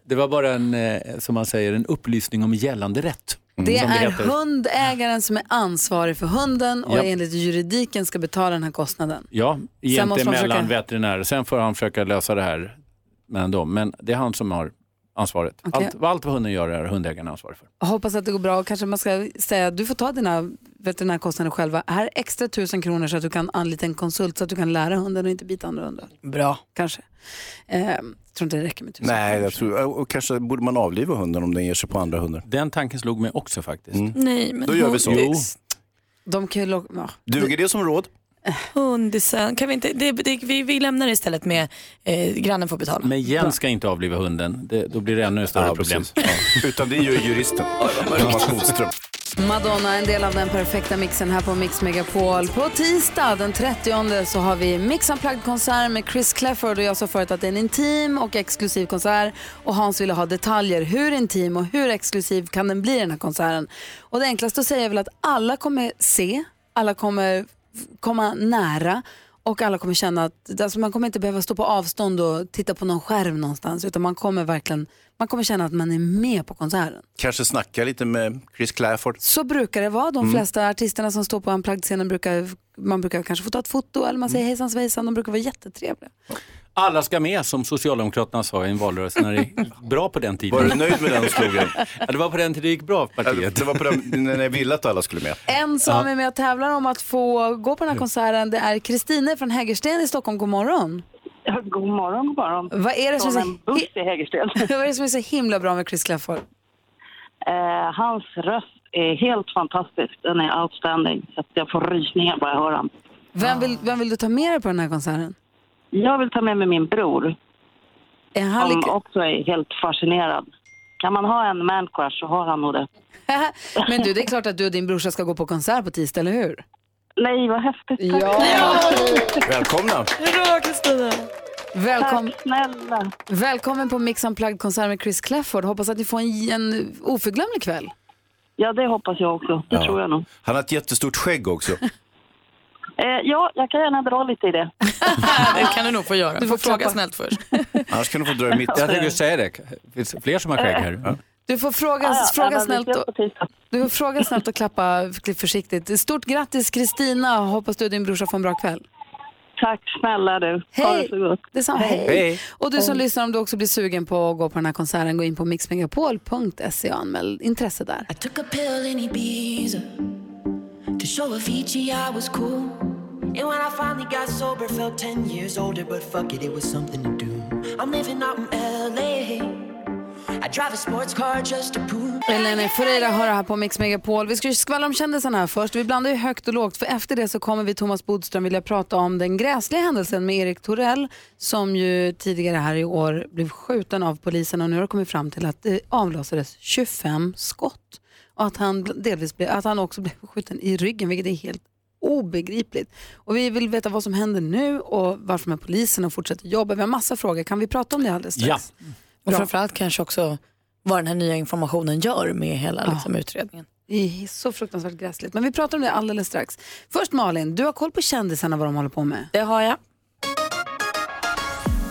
Det var bara en, eh, som man säger, en upplysning om gällande rätt. Det som är hundägaren som är ansvarig för hunden och Ja. enligt juridiken ska betala den här kostnaden. Ja, Sen jämte måste man mellan försöka- veterinärer. Sen får han försöka lösa det här mellan dem. Men det är han som har ansvaret. Okej. Allt, allt vad hunden gör är hundägaren ansvarig för. Jag hoppas att det går bra och kanske man ska säga att du får ta dina veterinärkostnader själva. Här är extra tusen kronor så att du kan anlita en konsult så att du kan lära hunden och inte bita andra hundar. Bra. Kanske. Eh, tror inte det räcker med tusen. Nej, jag tror, och kanske borde man avliva hunden om den ger sig på andra hundar. Den tanken slog mig också faktiskt. Nej men Då gör vi så. hundis. De kan ju ja. Duger det som råd? Hundisen. Kan vi, inte, det, det, vi, vi lämnar det istället med eh, grannen får betala. Men Jens ska inte avliva hunden. Det, då blir det ännu större Ja, problem. precis. Utan det gör juristen, Thomas Bodström. Madonna, en del av den perfekta mixen här på Mix Megapol. På tisdag den 30 så har vi Mix Unplugged-konsert med Chris Clefford och jag sa förut att det är en intim och exklusiv konsert och Hans ville ha detaljer. Hur intim och hur exklusiv kan den bli den här konserten? Och det enklaste att säga är väl att alla kommer se, alla kommer komma nära och alla kommer känna att alltså man kommer inte behöva stå på avstånd och titta på någon skärm någonstans utan man kommer verkligen man kommer känna att man är med på konserten. Kanske snacka lite med Chris Clafford. Så brukar det vara. De Mm. flesta artisterna som står på Unplugged-scenen brukar man brukar kanske få ta ett foto eller man säger Mm. hejsan svejsan. De brukar vara jättetrevliga. Alla ska med som Socialdemokraterna sa i en valrörelse när det gick bra på den tiden. Var du nöjd med den slogan? Ja, det var på den tiden det gick bra för partiet. Det var på den, när ni ville att alla skulle med. En som Ja. är med och tävlar om att få gå på den här konserten det är Kristine från Hägersten i Stockholm. God morgon. God morgon, god morgon. Vad är det som så, en buss i Hägersten. Vad är det som är så himla bra med Chris Clafford? Eh, hans röst är helt fantastisk. Den är outstanding. Så att jag får rysningar bara jag hör honom. Vem vill, vem vill du ta med dig på den här konserten? Jag vill ta med mig min bror. Är han som lika- också är helt fascinerad. Kan man ha en man crush så har han nog det. Men du, det är klart att du och din brorsa ska gå på konsert på tisdag, eller hur? Nej, vad häftigt. Ja! Välkomna. Bra Kristina! Välkom... Tack. Välkommen på Mix Unplugged-konsert med Chris Clafford. Hoppas att ni får en, en oförglömlig kväll. Ja, det hoppas jag också. Det Ja. tror jag nog. Han har ett jättestort skägg också. Eh, ja, jag kan gärna dra lite i det. Det kan du nog få göra. Du får fråga snällt först. Annars kan du få dra i mitt. Jag tänkte säga det. Det finns fler som har skägg här. Ja. Du får fråga, Ja, ja, fråga snällt och, du får fråga snällt och klappa försiktigt. Stort grattis Kristina. Hoppas du och din brorsa får en bra kväll. Tack snälla du. Ha det Hej. så gott. Detsamma. Hej. Hej. Och du som lyssnar, om du också blir sugen på att gå på den här konserten, gå in på mixmegapol.se och anmäl intresse där. I took a show Avicii I was cool. And when I finally got sober, felt 10 years older, but fuck it, it was something to do. I'm living out in LA. I drive a sports car just to prove. Elena Ferreira hör här på Mix Megapol. Vi ska ju skvallra om kändisarna här först. Vi blandar ju högt och lågt för efter det så kommer vi Thomas Bodström vilja prata om den gräsliga händelsen med Erik Torell som ju tidigare här i år blev skjuten av polisen och nu har det kommit fram till att det avlossades 25 skott och att han delvis blev, att han också blev skjuten i ryggen vilket är helt obegripligt. Och vi vill veta vad som händer nu och varför med polisen och fortsätter jobba. Vi har massa frågor. Kan vi prata om det alldeles strax? Och framförallt kanske också vad den här nya informationen gör med hela liksom, utredningen. Det är så fruktansvärt gräsligt. Men vi pratar om det alldeles strax. Först Malin, du har koll på kändisarna vad de håller på med. Det har jag.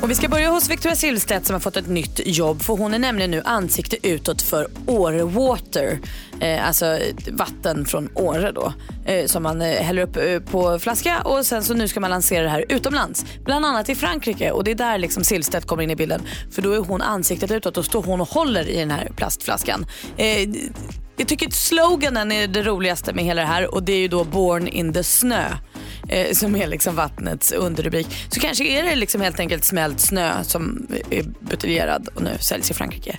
Och vi ska börja hos Victoria Silvstedt som har fått ett nytt jobb för hon är nämligen nu ansikte utåt för Åre Water. Eh, alltså vatten från Åre då. Eh, som man eh, häller upp eh, på flaska och sen så nu ska man lansera det här utomlands. Bland annat i Frankrike och det är där liksom Silvstedt kommer in i bilden. För då är hon ansiktet utåt och står hon och håller i den här plastflaskan. Eh, jag tycker att sloganen är det roligaste med hela det här och det är ju då Born in the snö. Eh, som är liksom vattnets underrubrik. Så kanske är det liksom helt enkelt smält snö som är buteljerad och nu säljs i Frankrike.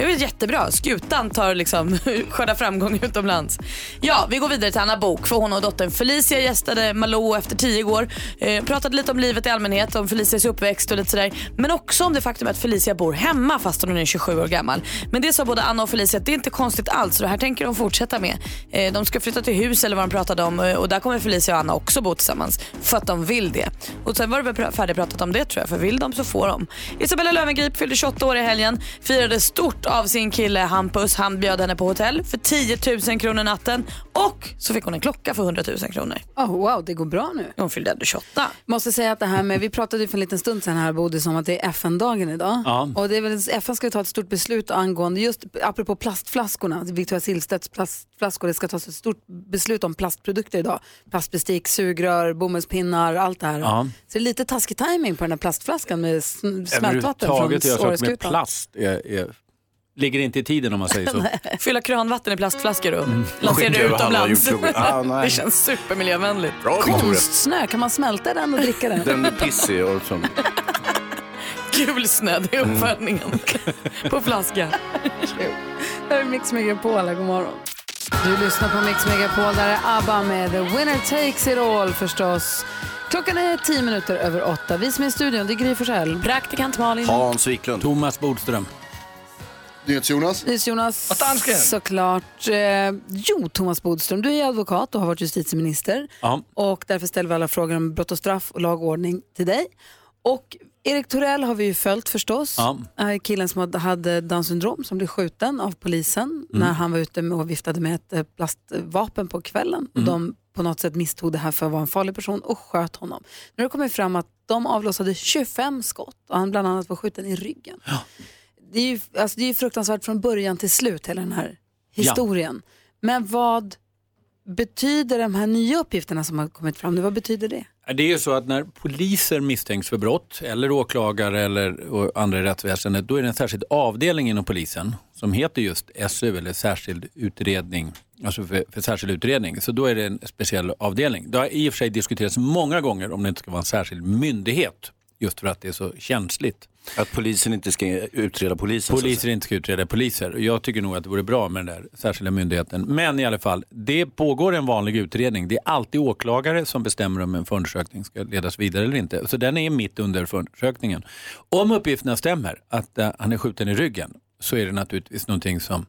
Det är väl jättebra. Skutan tar liksom skördar framgång utomlands. Ja, vi går vidare till Anna Bok för hon och dottern Felicia gästade Malou efter tio år. Eh, pratade lite om livet i allmänhet, om Felicias uppväxt och lite sådär. Men också om det faktum att Felicia bor hemma fast hon är 27 år gammal. Men det sa både Anna och Felicia att det är inte konstigt alls så det här tänker de fortsätta med. Eh, de ska flytta till hus eller vad de pratade om eh, och där kommer Felicia och Anna också bo tillsammans för att de vill det. Och sen var det väl färdigpratat om det tror jag för vill de så får de. Isabella Löwengrip fyllde 28 år i helgen, firade stort av sin kille Hampus. Han bjöd henne på hotell för 10 000 kronor natten och så fick hon en klocka för 100 000 kronor. Oh, wow, det går bra nu. Hon fyllde ändå 28. Måste säga att det här med, vi pratade ju för en liten stund sedan här Bodis om att det är FN-dagen idag. Ja. Och det är väl, FN ska ju ta ett stort beslut angående, just apropå plastflaskorna, Victoria Silvstedts plastflaskor, det ska tas ett stort beslut om plastprodukter idag. Plastbestick, sugrör, bomullspinnar, allt det här. Ja. Så det är lite taskig timing på den här plastflaskan med sm- smältvatten från Överhuvudtaget är jag med plast är, är, ligger inte i tiden om man säger så. Fylla kranvatten i plastflaskor och Mm. lansera halva utomlands. Ah, det känns supermiljövänligt. Bra. Konstsnö, kan man smälta den och dricka den? Den är pissig och som... Gul snö, det är Mm. uppföljningen på flaska. Det här är Mix Megapol, god morgon. Du lyssnar på Mix Megapol, där är ABBA med The Winner Takes It All förstås. Klockan är tio minuter över åtta. Vi som är i studion, det är Gry Forssell. Praktikant Malin. Hans Wiklund. Thomas Bodström. NyhetsJonas. NyhetsJonas, dansken? såklart. Eh, jo, Thomas Bodström, du är advokat och har varit justitieminister. Ja. Och därför ställer vi alla frågor om brott och straff och lagordning till dig. Och Erik Torell har vi ju följt förstås. Ja. Eh, Killen som hade- Downs syndrom som blev skjuten av polisen Mm. när han var ute och viftade med ett eh, plastvapen på kvällen. Och Mm. de på något sätt misstog det här för att vara en farlig person och sköt honom. Nu har det kommit fram att de avlossade 25 skott och han bland annat var skjuten i ryggen. Det, är ju, alltså det är ju fruktansvärt från början till slut hela den här historien. Men vad betyder de här nya uppgifterna som har kommit fram nu? Vad betyder det? Det är ju så att när poliser misstänks för brott, eller åklagare eller andra i rättsväsendet, då är det en särskild avdelning inom polisen som heter just SU, eller särskild utredning, alltså för, för särskild utredning. Så då är det en speciell avdelning. Det har i och för sig diskuterats många gånger om det inte ska vara en särskild myndighet, just för att det är så känsligt. Att polisen inte ska utreda att Poliser inte ska utreda poliser. Jag tycker nog att det vore bra med den där särskilda myndigheten. Men i alla fall, det pågår en vanlig utredning. Det är alltid åklagare som bestämmer om en förundersökning ska ledas vidare eller inte. Så den är mitt under förundersökningen. Om uppgifterna stämmer, att eh, han är skjuten i ryggen, så är det naturligtvis någonting som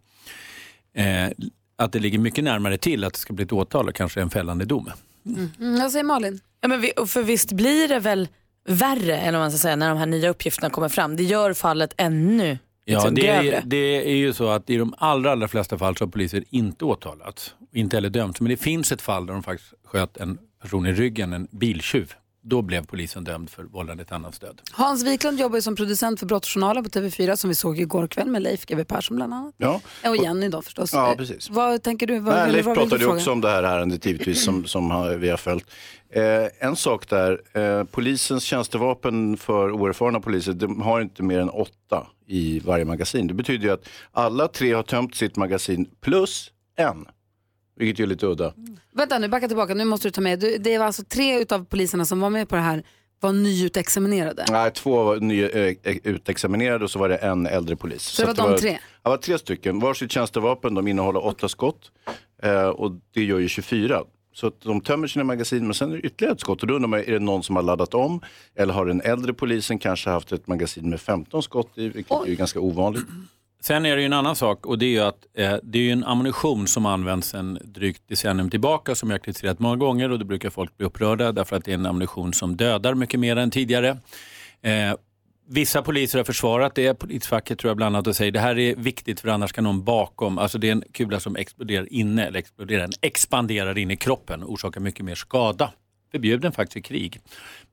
eh, att det ligger mycket närmare till att det ska bli ett åtal och kanske en fällande dom. Mm, vad säger Malin? Ja, men vi, för visst blir det väl värre än om man ska säga, när de här nya uppgifterna kommer fram. Det gör fallet ännu Ja, liksom, det är, det är ju så att i de allra, allra flesta fall så har poliser inte åtalats, inte heller dömts. Men det finns ett fall där de faktiskt sköt en person i ryggen, en biltjuv. Då blev polisen dömd för vållande till annans död. Hans Wiklund jobbar ju som producent för Brottsjournalen på TV4 som vi såg igår kväll med Leif GW Persson bland annat. Ja. Och Jenny då förstås. Ja, Eh, precis. Vad tänker du? Vad Nej, Leif vad pratade ju också om det här ärendet givetvis som, som har- vi har följt. Eh, en sak där, eh, polisens tjänstevapen för oerfarna poliser, de har inte mer än åtta i varje magasin. Det betyder ju att alla tre har tömt sitt magasin plus en. Vilket ju är lite udda. Vänta nu, backa tillbaka. Nu måste du ta med. Du, det var alltså tre utav poliserna som var med på det här var nyutexaminerade. Nej, två var nya, eh, utexaminerade och så var det en äldre polis. Så det var de tre? Det var tre stycken. Varsitt tjänstevapen, de innehåller åtta skott eh, och det gör ju 24. Så att de tömmer sina magasin men sen är det ytterligare ett skott. Och då undrar man, är det någon som har laddat om? Eller har den äldre polisen kanske haft ett magasin med 15 skott i, vilket är ju ganska ovanligt. Sen är det ju en annan sak och det är ju att eh, det är ju en ammunition som används sedan drygt decennium tillbaka som jag har kritiserat många gånger och då brukar folk bli upprörda därför att det är en ammunition som dödar mycket mer än tidigare. Eh, Vissa poliser har försvarat det, polisfacket tror jag bland annat och säger det här är viktigt för annars kan någon bakom, alltså det är en kula som exploderar inne, eller exploderar, den expanderar in i kroppen och orsakar mycket mer skada. Förbjuden faktiskt i krig.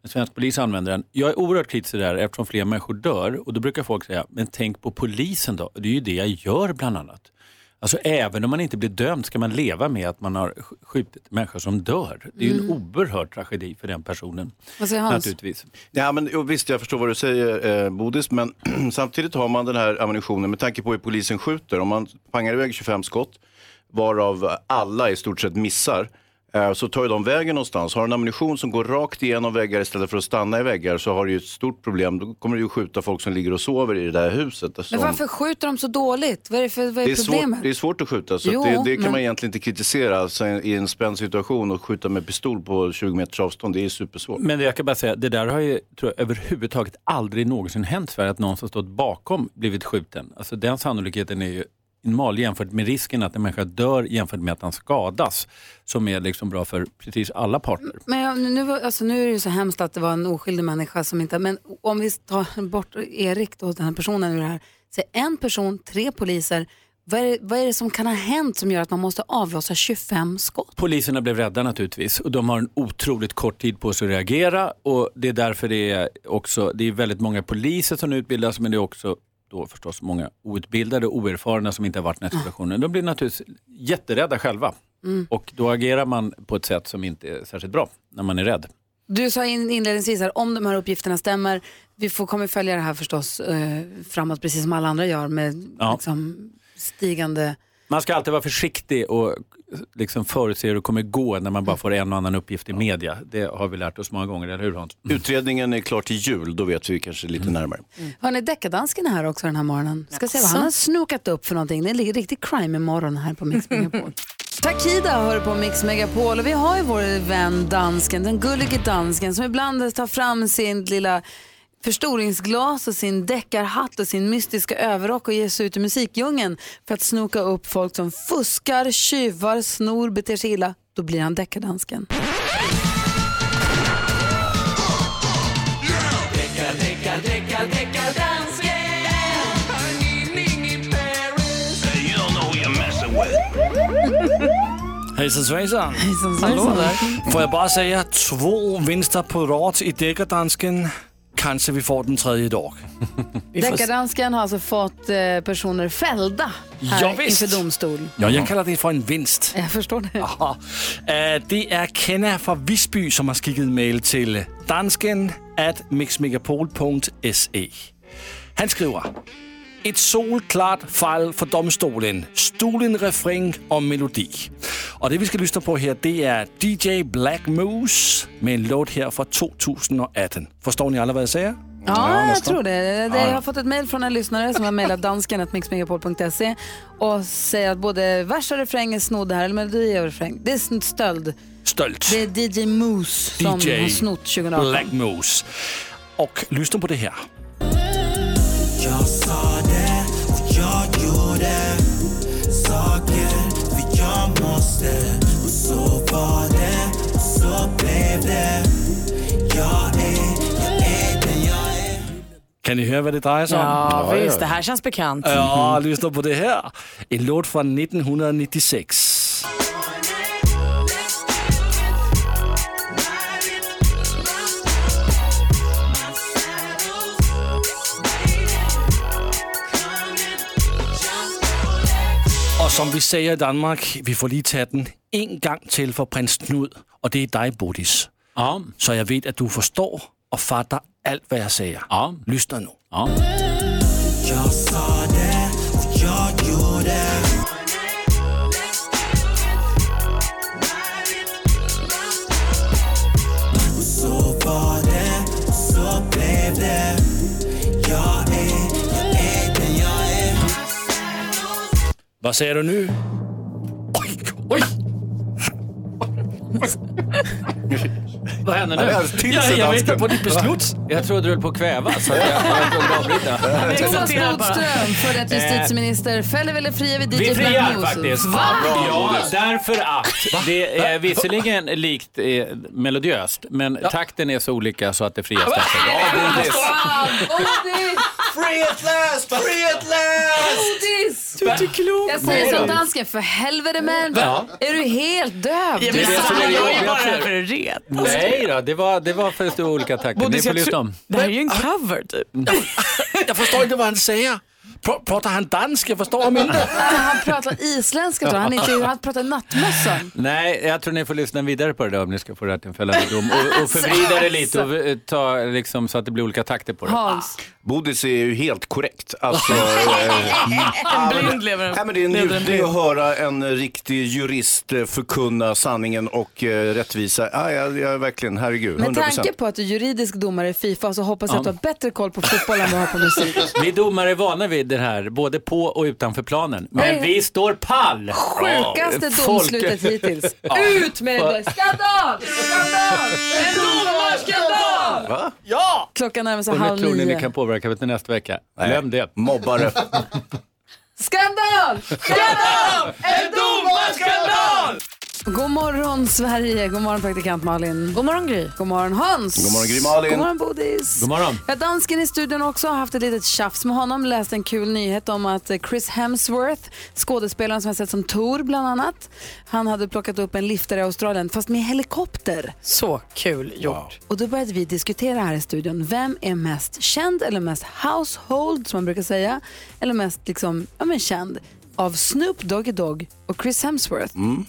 Men svensk polis använder den. Jag är oerhört kritisk till det här eftersom fler människor dör och då brukar folk säga, men tänk på polisen då, det är ju det jag gör bland annat. Alltså även om man inte blir dömd ska man leva med att man har sk- skjutit människor som dör. Det är ju en Mm. oerhörd tragedi för den personen. Vad säger Hans? Naturligtvis. Ja, men, visst, jag förstår vad du säger, eh, Bodis, men samtidigt har man den här ammunitionen med tanke på hur polisen skjuter. Om man pangar iväg 25 skott, varav alla i stort sett missar, så tar ju de vägen någonstans. Har du en ammunition som går rakt igenom väggar istället för att stanna i väggar så har du ju ett stort problem. Då kommer du ju skjuta folk som ligger och sover i det där huset. Men Som- varför skjuter de så dåligt? Vad är, det för, vad är, det, är svårt, problemet? det är svårt att skjuta, så Jo, att det, det kan men- man egentligen inte kritisera. Alltså, I en spänd situation och skjuta med pistol på 20 meters avstånd, det är supersvårt. Men jag kan bara säga, det där har ju tror jag, överhuvudtaget aldrig någonsin hänt i Sverige, att någon som stått bakom blivit skjuten. Alltså den sannolikheten är ju minimal jämfört med risken att en människa dör jämfört med att han skadas, som är liksom bra för precis alla parter. Men nu, alltså, nu är det ju så hemskt att det var en oskyldig människa som inte, men om vi tar bort Erik då, den här personen ur det här. Så en person, tre poliser, vad är, det, vad är det som kan ha hänt som gör att man måste avlossa 25 skott? Poliserna blev rädda naturligtvis och de har en otroligt kort tid på sig att reagera och det är därför det är också, det är väldigt många poliser som utbildas men det är också då förstås många outbildade och oerfarna som inte har varit i den här situationen. De blir naturligtvis jätterädda själva Mm. och då agerar man på ett sätt som inte är särskilt bra när man är rädd. Du sa in, inledningsvis här, om de här uppgifterna stämmer, vi får, kommer följa det här förstås eh, framåt precis som alla andra gör med Ja. liksom, stigande... Man ska alltid vara försiktig och liksom förutse hur det kommer gå när man bara får en och annan uppgift i media. Det har vi lärt oss många gånger, eller hur Hans? Utredningen är klar till jul, då vet vi kanske lite närmare. Hörni, deckardansken är här också den här morgonen. Ska se vad han har snokat upp för någonting. Det ligger riktigt crime i morgon här på Mix Megapol. Takida hör på Mix Megapol och vi har ju vår vän dansken, den gullige dansken som ibland tar fram sin lilla förstoringsglas och sin deckarhatt och sin mystiska överrock och ger sig ut i musikdjungeln för att snoka upp folk som fuskar, tjuvar, snor, beter sig illa. Då blir han deckardansken. Hejsan svejsan. Hejsan svejsan. Får jag bara säga två vinster på rad i deckardansken. Kanske vi får den tredje idag. Deckardansken har alltså fått eh, personer fällda här Ja, visst. inför domstol. Ja, jag kallar det för en vinst. Jag förstår det. Ja. Eh, Det är Kenna från Visby som har skickat mail till dansken at mixmegapol.se. Han skriver ett solklart fall för domstolen. Stulen refräng och melodi. Och det vi ska lyssna på här det är DJ Black Moose med en låt här från 2018. Förstår ni alla vad jag säger? Ja, jag tror det. det Ja. Jag har fått ett mejl från en lyssnare som har mejlat dansken mixmegapol.se och säger att både vers och refräng är snodda här, eller melodi och refräng. Det är stöld. Stöld. Det är DJ Moose som DJ har snott 2018. Black Moose. Och lyssna på det här. Jag måste och så var det och så blev det Jag är, jag är den jag är Kan ni höra vad det drejer sig om? Ja, visst. Det här känns bekant. Ja, lyssna på det här. En låt från 1996. Som vi säger i Danmark, vi får lige tage den en gang til for prins Knud, og det er dig, Bodis. Ja. Så jeg ved, at du forstår og fatter alt, hvad jeg siger. Ja. Lyssna nu. Ja. Jag sa det och jag gjorde Och så var det och så blev det Hvad sagde du nu? Vad händer nu? Ja, sig, jag dansken. väntar på ditt beslut. Jag trodde du höll på att kvävas. jag- jag. Thomas Bodström, för rätt justitieminister. Fäller eller friar vi DJ Vi friar faktiskt. Va? Ja, därför att det är visserligen likt eh, melodiöst, men takten är så olika så att det frias därför. Ja, Bodis. Free at last! Free at last! Du är inte klok. Jag säger som dansken, för helvete man. Ja. Är du helt döv? Ja, Det är men det är Sanna, jag är bara här för att. Nej då, det var, det var för olika takter. Ni får lyssna om. Det här är ju en cover typ. Jag förstår inte vad han säger. Pr- Pratar han dansk? Jag förstår honom inte. Han pratar isländska tror jag. Han, inte, han pratar nattmössan. Nej, jag tror ni får lyssna vidare på det där om ni ska få rätt till en fällande dom. Och, och förvrida det lite och eh, ta liksom så att det blir olika takter på det. Hans. Bodis är ju helt korrekt. Alltså, eh, En blind lever en, Nej, men det är en njutning att höra en riktig jurist eh, förkunna sanningen och eh, rättvisa. Ja, jag, jag, verkligen, herregud, Med 100 tanke på att du är juridisk domare i Fifa så hoppas jag att du har bättre koll på fotboll än vad du har på musik. Vi domare är vana vid det här, både på och utanför planen. Men vi står pall! Sjukaste domslutet hittills. Ut med det! Skandal! Skandal! En domarskandal! Ja! Klockan närmar sig halv tror nio. kan påverka till nästa vecka? Glöm det. Mobbare. Skandal! Skandal! En domarskandal! God morgon Sverige, god morgon praktikant Malin. God morgon Gry. God morgon Hans. God morgon, Gry Malin. God morgon Bodis. God morgon. Ja, dansken i studion också har haft ett litet tjafs med honom. Läst en kul nyhet om att Chris Hemsworth, skådespelaren som har sett som Thor bland annat, han hade plockat upp en liftare i Australien fast med helikopter. Så kul gjort. Och då började vi diskutera här i studion, vem är mest känd eller mest household som man brukar säga, eller mest liksom, ja men känd av Snoop Doggy Dogg och Chris Hemsworth. Mm.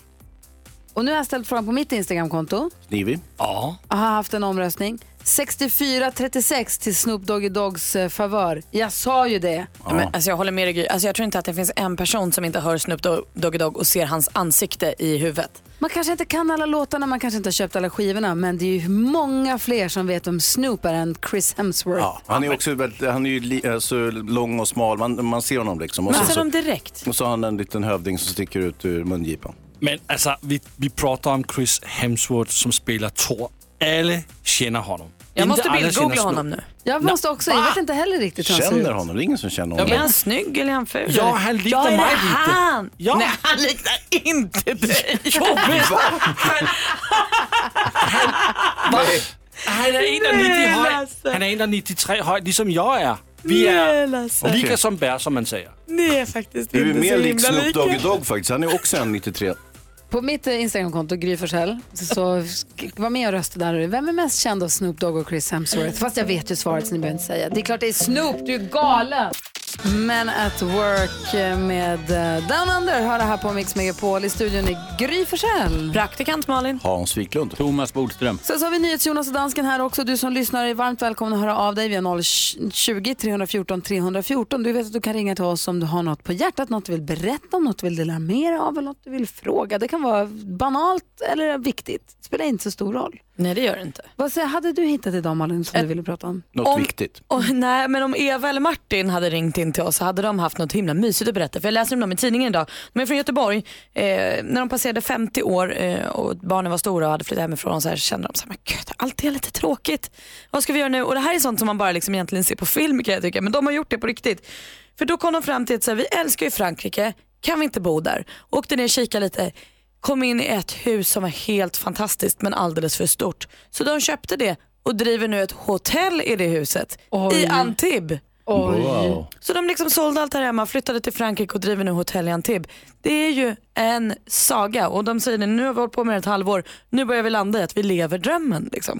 Och nu har jag ställt frågan på mitt Instagramkonto. Knivig. Ja. Jag har haft en omröstning. 64-36 till Snoop Doggy Doggs eh, favör. Jag sa ju det. Ja. Men, alltså, jag håller med dig Gry. Alltså, jag tror inte att det finns en person som inte hör Snoop Dogg- Doggy Dogg och ser hans ansikte i huvudet. Man kanske inte kan alla låtarna, man kanske inte har köpt alla skivorna, men det är ju många fler som vet om Snoop är än Chris Hemsworth. Ja, han är också väldigt, han är ju li, alltså, lång och smal, man, man ser honom liksom. Och Man så, ser dem direkt. och så har han en liten hövding som sticker ut ur mungipan. Men alltså, vi, vi pratar om Chris Hemsworth som spelar Thor. Alla känner honom. Jag Inte måste bildgoogla känner honom nu. Jag måste också, jag vet inte heller riktigt hur han ser Känner ut. honom, det är ingen som känner Ja, honom. är han snygg eller är han ful? Ja, han liknar ja, mig lite. Han? Ja. Nej, han liknar inte dig. Han är 1,90 hög. Han är 1,93 hög, liksom jag är. Vi är lika som bär som man säger. Ni är faktiskt Du är inte mer så lik himla Snoop. Doggy Dogg faktiskt, han är också en 93. På mitt eh, Instagramkonto, Gry Forssell, så, var med och rösta där. Vem är mest känd av Snoop Dogg och Chris Hemsworth? Fast jag vet ju svaret så ni behöver inte säga. Det är klart det är Snoop, du är galen! Men at work med eh, Down Under har det här på Mix Megapol i studion i Gry Forssell. Praktikant Malin. Hans Wiklund. Thomas Bodström. Sen så har vi NyhetsJonas och dansken här också. Du som lyssnar är varmt välkommen att höra av dig via 020-314 314. Du vet att du kan ringa till oss om du har något på hjärtat, något du vill berätta om, något du vill dela med dig av eller något du vill fråga. Det kan vara banalt eller viktigt. Det spelar inte så stor roll. Nej, det gör det inte. Vad säger, hade du hittat idag Malin som du ville prata om? Något Om- viktigt. Och, nej, men om Eva eller Martin hade ringt in till oss så hade de haft något himla mysigt att berätta. För jag läste om dem i tidningen idag. De är från Göteborg. Eh, när de passerade 50 år eh, och barnen var stora och hade flyttat hemifrån så här, kände de så här, men gud, allt är lite tråkigt. Vad ska vi göra nu? Och det här är sånt som man bara liksom egentligen ser på film kan jag tycka. Men de har gjort det på riktigt. För då kom de fram till att så här, vi älskar ju Frankrike, kan vi inte bo där? Åkte ner och kikade lite. Kom in i ett hus som var helt fantastiskt men alldeles för stort. Så de köpte det och driver nu ett hotell i det huset. Oj. I Antibes. Oj. Wow. Så de liksom sålde allt här hemma, flyttade till Frankrike och driver nu hotell i Antibes. Det är ju en saga och de säger det, nu har vi hållit på med det ett halvår, nu börjar vi landa i att vi lever drömmen. Liksom.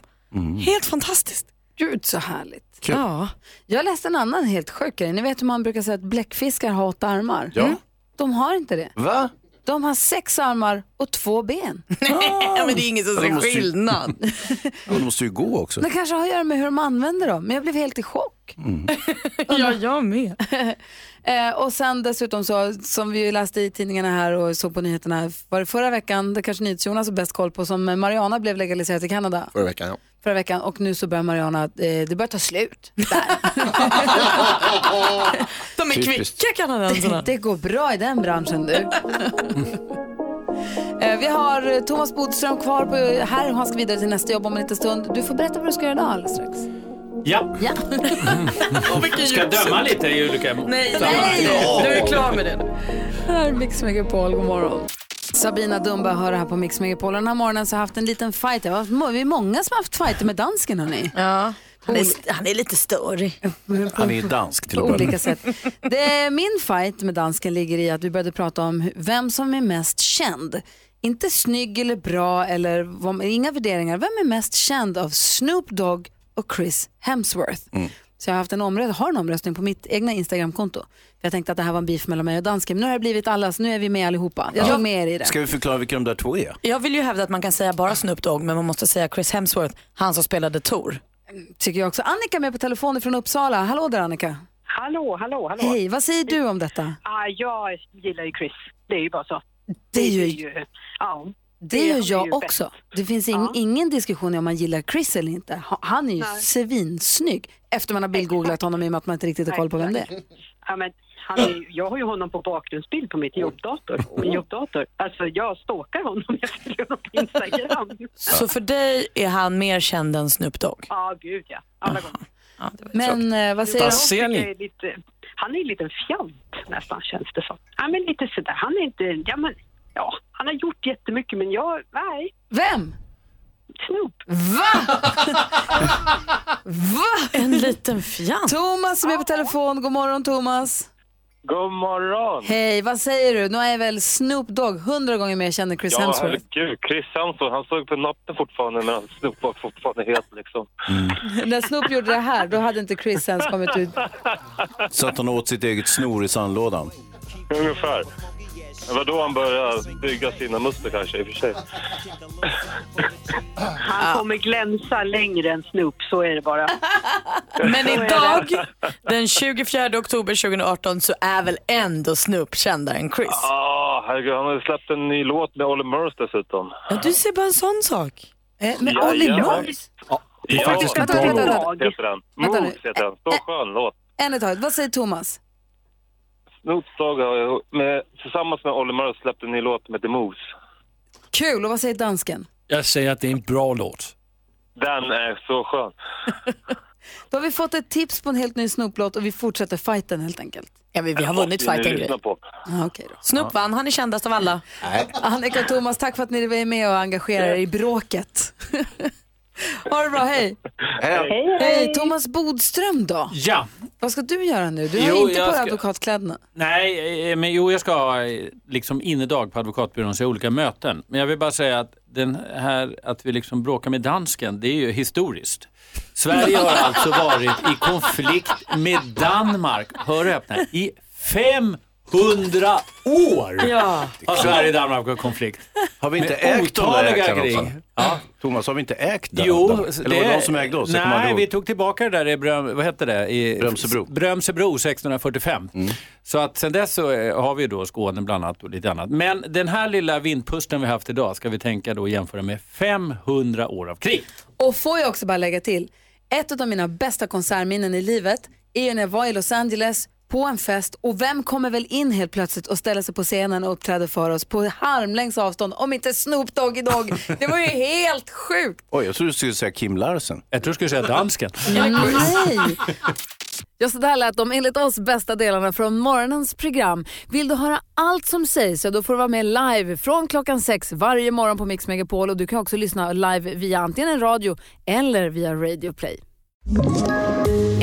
Helt fantastiskt. Gud så härligt. Kul. Ja. Jag läste en annan helt sjuk grej. Ni vet hur man brukar säga att bläckfiskar har åtta armar? Ja. De har inte det. Va? De har sex armar och två ben. Ja, men det är ingen som ser måste ju- skillnad. Ja, de måste ju gå också. Det kanske har att göra med hur de använder dem, men jag blev helt i chock. ja, jag med. Eh, och sen dessutom så, som vi läste i tidningarna här och såg på nyheterna, var det förra veckan, det kanske NyhetsJonas har bäst koll på, som Mariana blev legaliserat i Kanada Förra veckan, ja. Förra veckan och nu så börjar Mariana, eh, det börjar ta slut. De är Typiskt. kvicka kanadensarna. Det går bra i den branschen du. Eh, Vi har eh, Thomas Bodström kvar på, här. Han ska vidare till nästa jobb om en liten stund. Du får berätta vad du ska göra idag alldeles strax. Ja. Ja. Ska jag döma lite i olika Nej, sammanhang? nej, nu är du klar med det. Här är Mix Megapol, god morgon. Sabina Dumba hör här på Mix Megapol. Den här morgonen så har jag haft en liten fight. Vi är många som har haft fighter med dansken hörni. Ja. Han är, han är lite störig. Han är dansk till På att börja olika med. sätt. Det, min fight med dansken ligger i att vi började prata om vem som är mest känd. Inte snygg eller bra eller vad, inga värderingar. Vem är mest känd av Snoop Dogg och Chris Hemsworth? Så jag har haft en omröstning, har en omröstning på mitt egna Instagramkonto. För Jag tänkte att det här var en beef mellan mig och dansken. Men nu har det blivit alla, så nu är vi med allihopa. Jag Ja. med er i det. Ska vi förklara vilka de där två är? Jag vill ju hävda att man kan säga bara Snoop Dogg men man måste säga Chris Hemsworth, han som spelade Tor. Tycker jag också. Annika är med på telefon från Uppsala. Hallå där Annika. Hallå, hallå, hallå. Hej, vad säger du om detta? Ah, jag gillar ju Chris. Det är ju bara så. Det är ju- ju ja, Det gör är jag också. Det finns ing, ingen diskussion om man gillar Chris eller inte. Ha- Han är ju Nej. svinsnygg efter man har bildgooglat honom i och med att man inte riktigt har koll på vem det är. Ja, men han är, jag har ju honom på bakgrundsbild på mitt jobbdator. Min jobbdator. Alltså jag stalkar honom. Jag följer honom på Instagram. Så för dig är han mer känd än Snoop Dogg? Ja, gud ja. Alla gånger. Men eh, vad säger tycker det är Lite, han är en liten fjant nästan känns det som. Ja, men lite sådär. Han är inte, ja men, ja, han har gjort jättemycket men jag, nej. Vem? Snoop. Va? Va? En liten fjant. Thomas som är på telefon. God morgon Thomas. God morgon! Hej, vad säger du? Nu är väl Snoop Dogg hundra gånger mer känd än Chris ja, Hemsworth. herregud. Chris Hemsworth, han såg på natten fortfarande medan Snoop var fortfarande het liksom. När Snoop gjorde det här, då hade inte Chris ens kommit ut. Så att han åt sitt eget snor i sandlådan. Ungefär. Det var då han började bygga sina muskler kanske i och för sig. Han kommer glänsa längre än Snoop, så är det bara. Men idag, den 24 oktober 2018, så är väl ändå Snoop kändare än Chris? Ah, herregud, han har ju släppt en ny låt med Olly Murs dessutom. Ja, du ser bara en sån sak. Eh, men Olly Jajamän. Murs? Låt. Heter den. Vänta nu. Moves heter den. Så skön låt. En i taget. Vad säger Thomas? Dogg har ju med, tillsammans med Olly Murs släppt en ny låt som heter Moves. Kul. Och vad säger dansken? Jag säger att det är en bra låt. Den är så skön. Då har vi fått ett tips på en helt ny Snoop-låt och vi fortsätter fighten helt enkelt. Ja, vi, vi har vunnit måste ni fighten lyssna grej. på. Ja, okej då. Snoop vann, han är kändast av alla. Annika och Thomas, tack för att ni är med och engagerar er i bråket. ha det bra, hej. Hej. Hej, Thomas Bodström då? Ja. Vad ska du göra nu? Du har Jo, inte på ska- advokatkläderna. Nej, eh, men jo, jag ska ha eh, liksom innedag på advokatbyrån, så olika möten. Men jag vill bara säga att den här, att vi liksom bråkar med dansken, det är ju historiskt. Sverige har alltså varit i konflikt med Danmark, hör och öppna, i 500 år Ja. har Sverige och Danmark haft konflikt. Har vi inte Med ägt de där jäklarna också? Ja. Thomas, har vi inte ägt den? Jo? Eller var det de som ägde oss? Nej, vi tog tillbaka det där i Bröm, vad hette det? I Brömsebro. Brömsebro 1645. Mm. Så att sen dess så eh, har vi då Skåne bland annat och lite annat. Men den här lilla vindpusten vi haft idag ska vi tänka då jämföra med 500 år av krig. Och får jag också bara lägga till, ett av mina bästa konsertminnen i livet är när jag var i Los Angeles på en fest och vem kommer väl in helt plötsligt och ställer sig på scenen och uppträder för oss på armlängds avstånd om inte Snoop Doggy Dogg. Det var ju helt sjukt. Oj, jag trodde du skulle säga Kim Larsen. Jag tror du skulle säga dansken. Nej. Ja, så där lät de enligt oss bästa delarna från morgonens program. Vill du höra allt som sägs så då får du vara med live från klockan sex varje morgon på Mix Megapol och du kan också lyssna live via antingen en radio eller via Radio Play.